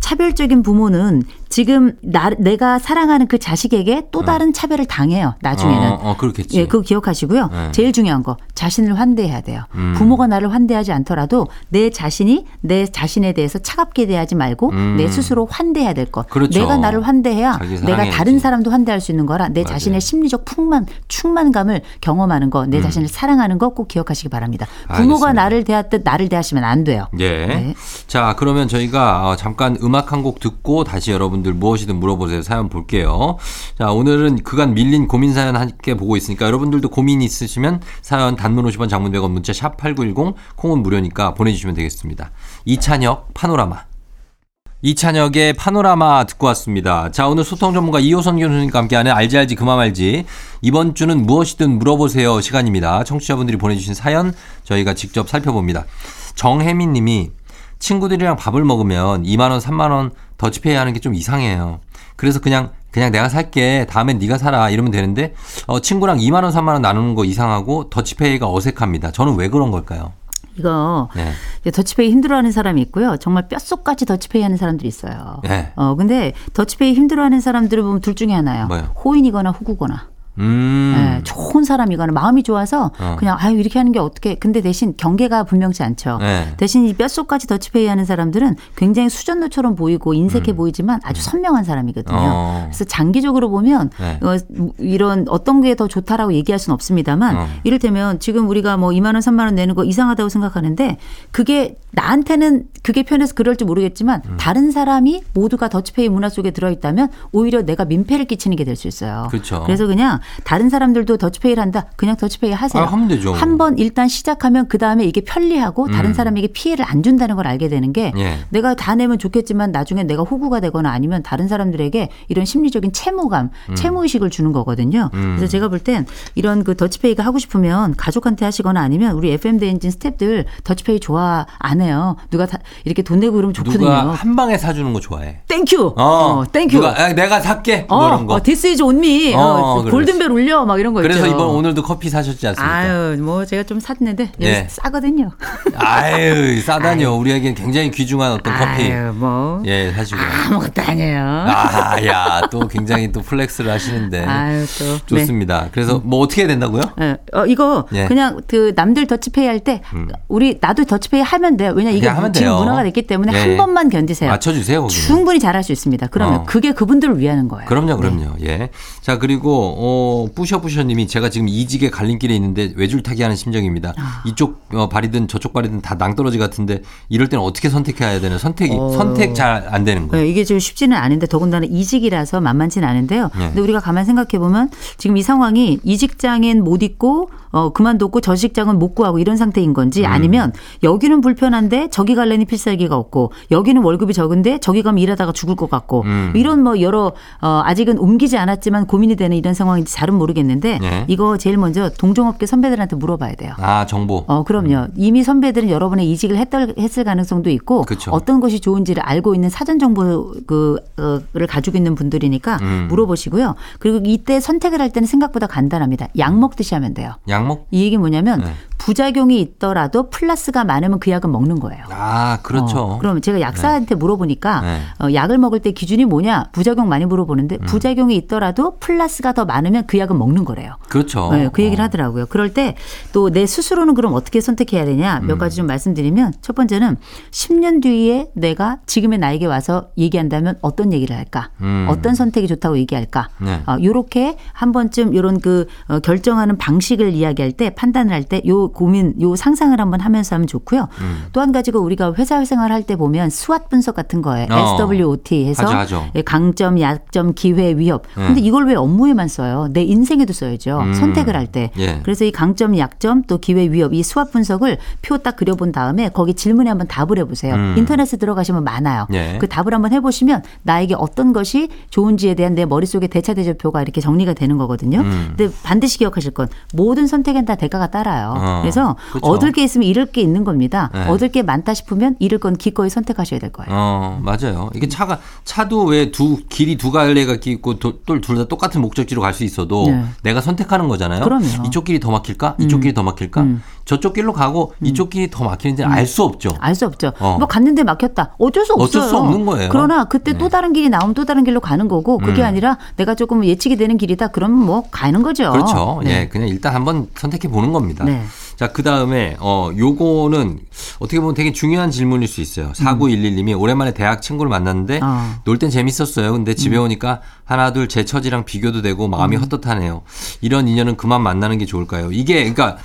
차별적인 부모는 지금 나, 내가 사랑하는 그 자식에게 또 네. 다른 어. 차별을 당해요. 나중에는. 어, 어, 그렇겠지. 예, 그거 기억하시고요. 네. 제일 중요한 거 자신을 환대해야 돼요. 음. 부모가 나를 환대하지 않더라도 내 자신이 내 자신에 대해서 차갑게 대하지 말고 음. 내 스스로 환대해야 될 것. 그렇죠. 내가 나를 환대해야 내가 다른 사람도 환대할 수 있는 거라 내 맞아요. 자신의 심리적 풍만 충만감을 경험하는 거, 내 음. 자신을 사랑하는 거 꼭 기억하시기 바랍니다. 부모가 알겠습니다. 나를 대하듯 나를 대하시면 안 돼요. 예. 네. 자, 그러면 저희가 어, 잠깐 음악 한 곡 듣고 다시 여러분 들 무엇이든 물어보세요. 사연 볼게요. 자, 오늘은 그간 밀린 고민 사연 함께 보고 있으니까 여러분들도 고민 있으시면 사연 단문 50원 장문 100원 문자 샵 8910 콩은 무료니까 보내주시면 되겠습니다. 이찬혁 파노라마. 이찬혁의 파노라마 듣고 왔습니다. 자, 오늘 소통 전문가 이호선 교수님과 함께하는 알지 알지 그만 알지. 이번 주는 무엇이든 물어보세요 시간입니다. 청취자분들이 보내주신 사연 저희가 직접 살펴봅니다. 정혜민 님이 친구들이랑 밥을 먹으면 2만 원, 3만 원 더치페이 하는 게 좀 이상해요. 그래서 그냥 그냥 내가 살게 다음엔 네가 사라 이러면 되는데 어, 친구랑 2만 원 3만 원 나누는 거 이상하고 더치페이가 어색합니다. 저는 왜 그런 걸까요? 이거 네. 더치페이 힘들어하는 사람이 있고요. 정말 뼛속까지 더치페이 하는 사람들이 있어요. 네. 어 근데 더치페이 힘들어하는 사람들을 보면 둘 중에 하나요. 뭐요? 호인이거나 후구거나. 음. 네, 좋은 사람이거나 마음이 좋아서 어. 그냥 아유 이렇게 하는 게 어떻게 근데 대신 경계가 분명치 않죠. 네. 대신 이 뼛속까지 더치페이 하는 사람들은 굉장히 수전노처럼 보이고 인색해 음. 보이지만 아주 선명한 사람이거든요. 어. 그래서 장기적으로 보면 네. 어, 이런 어떤 게 더 좋다라고 얘기할 수는 없습니다만 어. 이를테면 지금 우리가 뭐 2만 원, 3만 원 내는 거 이상하다고 생각하는데 그게 나한테는 그게 편해서 그럴지 모르겠지만 음. 다른 사람이 모두가 더치페이 문화 속에 들어 있다면 오히려 내가 민폐를 끼치는 게 될 수 있어요. 그렇죠. 그래서 그냥 다른 사람들도 더치페이를 한다. 그냥 더치페이 하세요. 아, 하면 되죠. 한번 일단 시작하면 그 다음에 이게 편리하고 다른 음. 사람에게 피해를 안 준다는 걸 알게 되는 게 예. 내가 다 내면 좋겠지만 나중에 내가 호구가 되거나 아니면 다른 사람들에게 이런 심리적인 채무감, 음. 채무의식을 주는 거거든요. 음. 그래서 제가 볼 땐 이런 그 더치페이가 하고 싶으면 가족한테 하시거나 아니면 우리 FM 대행진 스탭들 더치페이 좋아 안 해 요. 누가 다 이렇게 돈 내고 그러면 좋거든요. 누가 한 방에 사주는 거 좋아해. Thank you. 어, 어 thank you. 누가, 내가 살게. 뭐 어, 이런 거. 어, this is on me. 어, 골든 골든벨 울려 막 이런 거 그래서 있죠. 이번 오늘도 커피 사셨지 않습니까? 아유, 뭐 제가 좀 샀는데 예. 싸거든요. 아유, *laughs* 싸다니요. 우리에겐 굉장히 귀중한 어떤 커피. 아유, 뭐. 예, 사시고. 아무것도 아니에요. 아, 야, 또 굉장히 또 flex를 하시는데. 아유, 또. 좋습니다. 네. 그래서 뭐 어떻게 해야 된다고요? 예. 어, 이거 예. 그냥 그 남들 더치페이 할때 음. 우리 나도 더치페이 하면 돼요. 왜냐 이게 지금. 문화가 됐기 때문에 예. 한 번만 견디세요. 맞춰주세요. 거기는. 충분히 잘할 수 있습니다. 그러면 어. 그게 그분들을 위하는 거예요. 그럼요, 그럼요. 네. 예. 자, 그리고 어, 뿌셔뿌셔님이 제가 지금 이직의 갈림길에 있는데 외줄타기 하는 심정입니다. 아. 이쪽 어, 발이든 저쪽 발이든 다 낭떠러지 같은데 이럴 때는 어떻게 선택해야 되는 선택이 어. 선택 잘 안 되는 거예요. 네, 이게 좀 쉽지는 않은데 더군다나 이직이라서 만만치는 않은데요. 네. 근데 우리가 가만 생각해 보면 지금 이 상황이 이직장엔 못 있고 어, 그만뒀고 저 직장은 못 구하고 이런 상태인 건지 음. 아니면 여기는 불편한데 저기 갈래니 필살기가 없고 여기는 월급이 적은데 저기 가면 일하다가 죽을 것 같고 음. 이런 뭐 여러 어, 아직은 옮기지 않았지만 고민이 되는 이런 상황인지 잘은 모르겠는데 네. 이거 제일 먼저 동종업계 선배들한테 물어봐야 돼요. 아 정보. 어 그럼요. 이미 선배들은 여러분의 이직을 했던 했을 가능성도 있고 그쵸. 어떤 것이 좋은지를 알고 있는 사전 정보를 그, 어, 가지고 있는 분들이니까 음. 물어보시고요. 그리고 이때 선택을 할 때는 생각보다 간단합니다. 약 먹듯이 하면 돼요. 약 약목? 이 얘기 뭐냐면 네. 부작용이 있더라도 플러스가 많으면 그 약은 먹는 거예요. 아, 그렇죠. 어, 그럼 제가 약사한테 네. 물어보니까 네. 어, 약을 먹을 때 기준이 뭐냐? 부작용 많이 물어보는데 음. 부작용이 있더라도 플러스가 더 많으면 그 약은 먹는 거래요. 그렇죠. 네, 그 얘기를 어. 하더라고요. 그럴 때 또 내 스스로는 그럼 어떻게 선택해야 되냐? 몇 음. 가지 좀 말씀드리면 첫 번째는 10년 뒤에 내가 지금의 나에게 와서 얘기한다면 어떤 얘기를 할까? 음. 어떤 선택이 좋다고 얘기할까? 네. 어, 요렇게 한 번쯤 요런 그 어, 결정하는 방식을 이야기 할 때 판단을 할 때 요 고민, 요 상상을 한번 하면서 하면 좋고요. 음. 또한 가지가 우리가 회사 생활할 때 보면 스왓 분석 같은 거에 어. SWOT 해서 하죠, 하죠. 예, 강점, 약점, 기회, 위협. 예. 근데 이걸 왜 업무에만 써요? 내 인생에도 써야죠. 음. 선택을 할 때. 예. 그래서 이 강점, 약점, 또 기회, 위협 이 스왓 분석을 표 딱 그려본 다음에 거기 질문에 한번 답을 해보세요. 음. 인터넷에 들어가시면 많아요. 예. 그 답을 한번 해보시면 나에게 어떤 것이 좋은지에 대한 내 머릿속에 대차대조표가 이렇게 정리가 되는 거거든요. 음. 근데 반드시 기억하실 건 모든 선택엔 다 대가가 따라요. 어. 그래서 그렇죠. 얻을 게 있으면 잃을 게 있는 겁니다. 네. 얻을 게 많다 싶으면 잃을 건 기꺼이 선택하셔야 될 거예요. 어, 맞아요. 이게 차가 차도 왜 두 길이 두 갈래가 있고 둘 다 똑같은 목적지로 갈 수 있어도 네. 내가 선택하는 거잖아요. 그럼요. 이쪽 길이 더 막힐까? 이쪽 음. 길이 더 막힐까? 음. 저쪽 길로 가고 음. 이쪽 길이 더 막히는지는 음. 알수 없죠. 알 수 없죠. 어. 뭐 갔는데 막혔다. 어쩔 수 없어요. 어쩔 수 없는 거예요. 그러나 그때 네. 또 다른 길이 나오면 또 다른 길로 가는 거고 그게 음. 아니라 내가 조금 예측이 되는 길이다. 그러면 뭐 가는 거죠. 그렇죠. 네. 예, 그냥 일단 한번 선택해 보는 겁니다. 네. 자, 그 다음에, 어, 요거는 어떻게 보면 되게 중요한 질문일 수 있어요. 4911님이 오랜만에 대학 친구를 만났는데 어. 놀땐 재밌었어요. 근데 집에 음. 오니까 하나, 둘, 제 처지랑 비교도 되고 마음이 음. 헛헛하네요. 이런 인연은 그만 만나는 게 좋을까요? 이게, 그러니까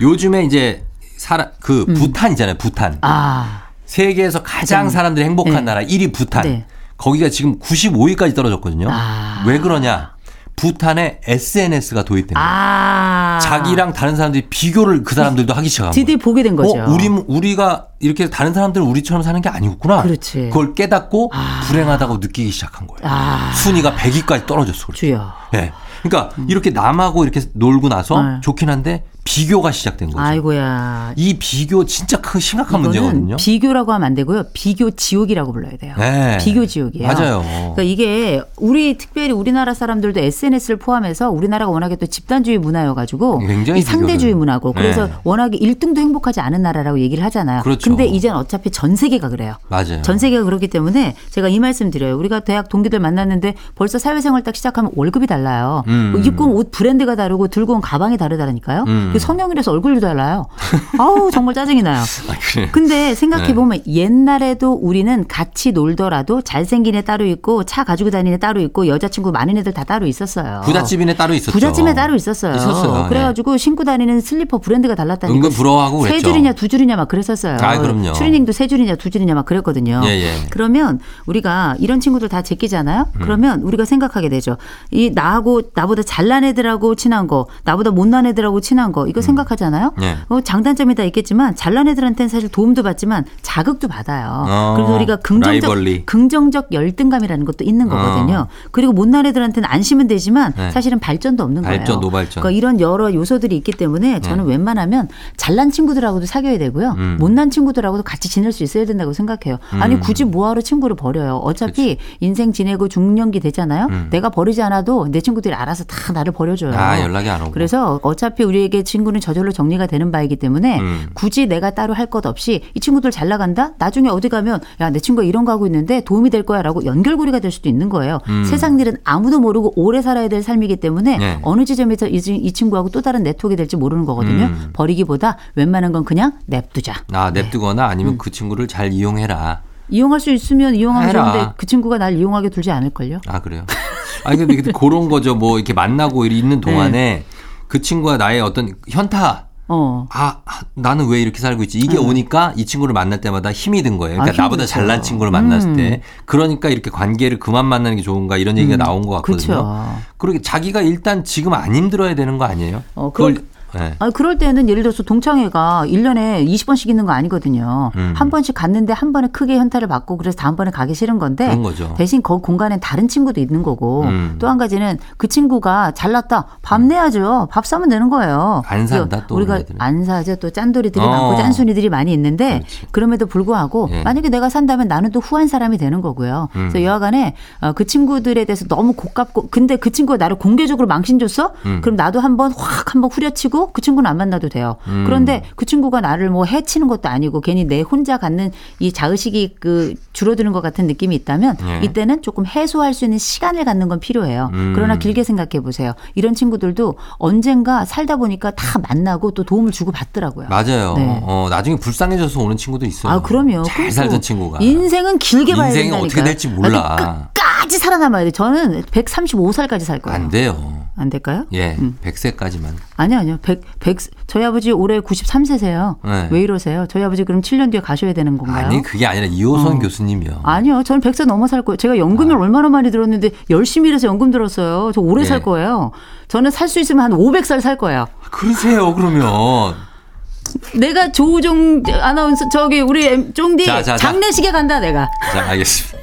요즘에 이제 사람, 그 음. 부탄이잖아요. 부탄. 아. 세계에서 가장 음. 사람들이 행복한 네. 나라 1위 부탄. 네. 거기가 지금 95위까지 떨어졌거든요. 아. 왜 그러냐? 부탄에 SNS가 도입됩니다. 아~ 자기랑 다른 사람들이 비교를 그 사람들도 하기 시작한 거예요. 드디어 보게 된 거죠. 어, 우리 우리가 이렇게 다른 사람들은 우리처럼 사는 게 아니었구나. 그렇지. 그걸 깨닫고 아~ 불행하다고 느끼기 시작한 거예요. 아~ 순위가 100위까지 떨어졌어. 그렇죠. 주여. 네. 그러니까 음. 이렇게 남하고 이렇게 놀고 나서 네. 좋긴 한데 비교가 시작된 거죠. 아이고야. 이 비교 진짜 큰 심각한 문제거든요. 비교라고 하면 안 되고요. 비교 지옥이라고 불러야 돼요. 네. 비교 지옥이에요. 맞아요. 그러니까 이게 우리 특별히 우리나라 사람들도 SNS를 포함해서 우리나라가 워낙에 또 집단주의 문화여 가지고 굉장히 상대주의 문화고 그래서 네. 워낙에 1등도 행복하지 않은 나라라고 얘기를 하잖아요. 그렇죠. 근데 이제는 어차피 전 세계가 그래요. 맞아요. 전 세계가 그렇기 때문에 제가 이 말씀 드려요. 우리가 대학 동기들 만났는데 벌써 사회생활 딱 시작하면 월급이 달라요. 음. 입고 온 옷 브랜드가 다르고 들고 온 가방이 다르다니까요. 음. 그 성형이라서 얼굴도 달라요. *laughs* 아우 정말 짜증이 나요. 아, 그래. 근데 생각해 보면 네. 옛날에도 우리는 같이 놀더라도 잘생긴 애 따로 있고 차 가지고 다니는 애 따로 있고 여자친구 많은 애들 다 따로 있었어요. 부잣집인애 따로 있었죠. 부잣집에 따로 있었어요. 있었어요. 네. 그래가지고 네. 신고 다니는 슬리퍼 브랜드가 달랐다니까. 은근 부러워하고 그랬죠. 세 줄이냐 두 줄이냐 막 그랬었어요. 아, 그럼요. 추리닝도 세 줄이냐 두 줄이냐 막 그랬거든요. 예, 예. 그러면 우리가 이런 친구들 다 제끼잖아요. 음. 그러면 우리가 생각하게 되죠. 이 나하고 나보다 잘난 애들하고 친한 거, 나보다 못난 애들하고 친한 거 이거 음. 생각하잖아요. 네. 어, 장단점이 다 있겠지만 잘난 애들한테는 사실 도움도 받지만 자극도 받아요. 어, 그래서 우리가 긍정적 rivalry. 긍정적 열등감이라는 것도 있는 어. 거거든요. 어. 그리고 못난 애들한테는 안심은 되지만 네. 사실은 발전도 없는 발전, 거예요. no발전. 그러니까 이런 여러 요소들이 있기 때문에 저는 네. 웬만하면 잘난 친구들하고도 사귀어야 되고요. 음. 못난 친구들하고도 같이 지낼 수 있어야 된다고 생각해요. 음. 아니 굳이 뭐하러 친구를 버려요. 어차피 그치. 인생 지내고 중년기 되잖아요. 음. 내가 버리지 않아도 내 친구들이 알아서 다 나를 버려줘요. 아 연락이 안 오고. 그래서 어차피 우리에게 친구는 저절로 정리가 되는 바이기 때문에 음. 굳이 내가 따로 할 것 없이 이 친구들 잘 나간다? 나중에 어디 가면 야, 내 친구가 이런 거 하고 있는데 도움이 될 거야 라고 연결고리가 될 수도 있는 거예요. 음. 세상 일은 아무도 모르고 오래 살아야 될 삶이기 때문에 네. 어느 지점에서 이, 이, 친구하고 또 다른 네트워크가 될지 모르는 거거든요. 음. 버리기보다 웬만한 건 그냥 냅두자. 아, 냅두거나 네. 아니면 음. 그 친구를 잘 이용해라. 이용할 수 있으면 이용하면 좋은데 그 친구가 날 이용하게 둘지 않을걸요? 아, 그래요? 아니, 근데 *laughs* 그런 거죠. 뭐 이렇게 만나고 있는 동안에 네. 그 친구가 나의 어떤 현타 어. 아, 나는 왜 이렇게 살고 있지? 이게 음. 오니까 이 친구를 만날 때마다 힘이 든 거예요. 그러니까 아, 나보다 잘난 친구를 만났을 음. 때. 그러니까 이렇게 관계를 그만 만나는 게 좋은가 이런 얘기가 음. 나온 것 같거든요. 그러게 자기가 일단 지금 안 힘들어야 되는 거 아니에요? 어, 그걸 네. 아, 그럴 때는 예를 들어서 동창회가 1년에 20번씩 있는 거 아니거든요. 음. 한 번씩 갔는데 한 번에 크게 현타를 받고 그래서 다음번에 가기 싫은 건데 대신 그 공간에 다른 친구도 있는 거고 음. 또한 가지는 그 친구가 잘났다. 밥 음. 내야죠. 밥 사면 되는 거예요. 안 산다 또 우리가 안 사죠. 또 짠돌이들이 어. 많고 짠순이들이 많이 있는데 그렇지. 그럼에도 불구하고 예. 만약에 내가 산다면 나는 또 후한 사람이 되는 거고요. 음. 그래서 여하간에 어, 그 친구들에 대해서 너무 고깝고 근데 그 친구가 나를 공개적으로 망신 줬어? 음. 그럼 나도 한번 확 한번 후려치고 그 친구는 안 만나도 돼요. 음. 그런데 그 친구가 나를 뭐 해치는 것도 아니고 괜히 내 혼자 갖는 이 자의식이 그 줄어드는 것 같은 느낌이 있다면 네. 이때는 조금 해소할 수 있는 시간을 갖는 건 필요해요. 음. 그러나 길게 생각해 보세요. 이런 친구들도 언젠가 살다 보니까 다 만나고 또 도움을 주고 받더라고요. 맞아요. 네. 어, 나중에 불쌍해져서 오는 친구도 있어요. 아, 그럼요. 잘 살던 친구가. 인생은 길게 봐야 된다니까. 인생이 어떻게 될지 몰라. 끝까지 살아남아야 돼. 저는 135살까지 살 거예요. 안 돼요. 안 될까요? 예, 음. 100세까지만. 아니요, 아니요. 100, 100, 저희 아버지 올해 93세세요. 네. 왜 이러세요? 저희 아버지 그럼 7년 뒤에 가셔야 되는 건가요? 아니, 그게 아니라 이호선 어. 교수님이요. 아니요, 저는 100세 넘어 살 거예요. 제가 연금을 아. 얼마나 많이 들었는데 열심히 일해서 연금 들었어요. 저 오래 네. 살 거예요. 저는 살 수 있으면 한 500살 살 거예요. 그러세요, 그러면. 내가 조우종 아나운서 저기 우리 쫑디 장례식에 간다 내가. 자 알겠습니다.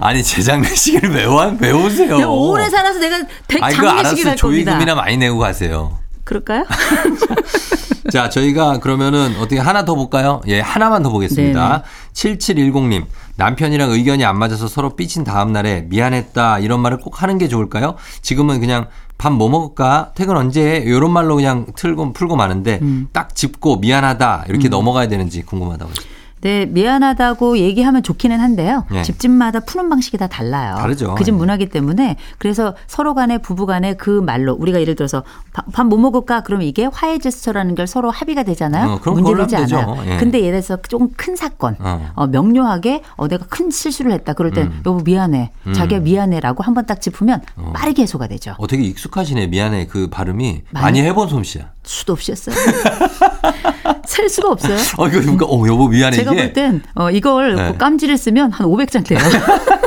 아니 제 장례식을 매워 외우세요. 내가 오래 살아서 내가 대, 아, 장례식에 갈 겁니다. 조의금이나 많이 내고 가세요. 그럴까요? *laughs* 자, 저희가 그러면은 어떻게 하나 더 볼까요? 예, 하나만 더 보겠습니다. 네네. 7710님. 남편이랑 의견이 안 맞아서 서로 삐친 다음 날에 미안했다 이런 말을 꼭 하는 게 좋을까요? 지금은 그냥 밥 뭐 먹을까? 퇴근 언제 해? 이런 말로 그냥 틀고 풀고 마는데 음. 딱 짚고 미안하다 이렇게 음. 넘어가야 되는지 궁금하다고요. 네, 미안하다고 얘기하면 좋기는 한데요. 네. 집집마다 푸는 방식이 다 달라요. 다르죠. 그 집 문화기 때문에 그래서 서로 간에 부부 간에 그 말로 우리가 예를 들어서 밥 뭐 먹을까? 그러면 이게 화해 제스처라는 걸 서로 합의가 되잖아요. 어, 문제되지 않아요. 예. 근데 예를 들어서 조금 큰 사건, 어. 어, 명료하게 어, 내가 큰 실수를 했다. 그럴 땐 음. 여보 미안해. 음. 자기가 미안해라고 한 번 딱 짚으면 어. 빠르게 해소가 되죠. 어, 되게 익숙하시네. 미안해. 그 발음이 많이, 많이 해본 솜씨야. 수도 없이 했어요. *laughs* 셀 수가 없어요. 어, 이거, 그러니까, 어, 여보, 미안해. 제가 볼 땐, 어, 이걸 네. 깜지를 쓰면 한 500장 돼요. *laughs*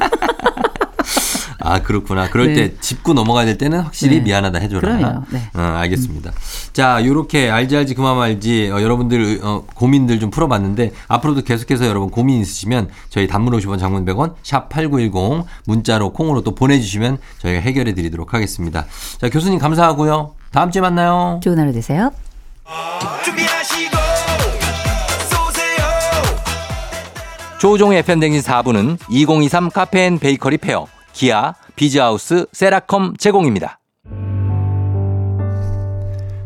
아, 그렇구나. 그럴 네. 때 짚고 넘어가야 될 때는 확실히 네. 미안하다 해줘라. 네. 어, 알겠습니다. 음. 자, 요렇게 알지 알지 그만 말지 어, 여러분들 어, 고민들 좀 풀어봤는데 앞으로도 계속해서 여러분 고민 있으시면 저희 단문 50원 장문 100원 샵 8910 문자로 콩으로 또 보내주시면 저희가 해결해 드리도록 하겠습니다. 자, 교수님 감사하고요. 다음 주에 만나요. 좋은 하루 되세요. 조우종의 FM대행진 4부는 2023 카페인 베이커리 페어, 기아, 비즈하우스, 세라컴 제공입니다.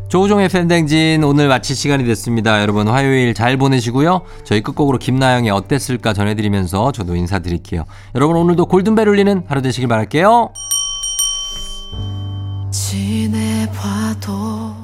조우종의 FM대행진 오늘 마칠 시간이 됐습니다. 여러분 화요일 잘 보내시고요. 저희 끝곡으로 김나영의 어땠을까 전해드리면서 저도 인사드릴게요. 여러분 오늘도 골든벨 울리는 하루 되시길 바랄게요. 지내봐도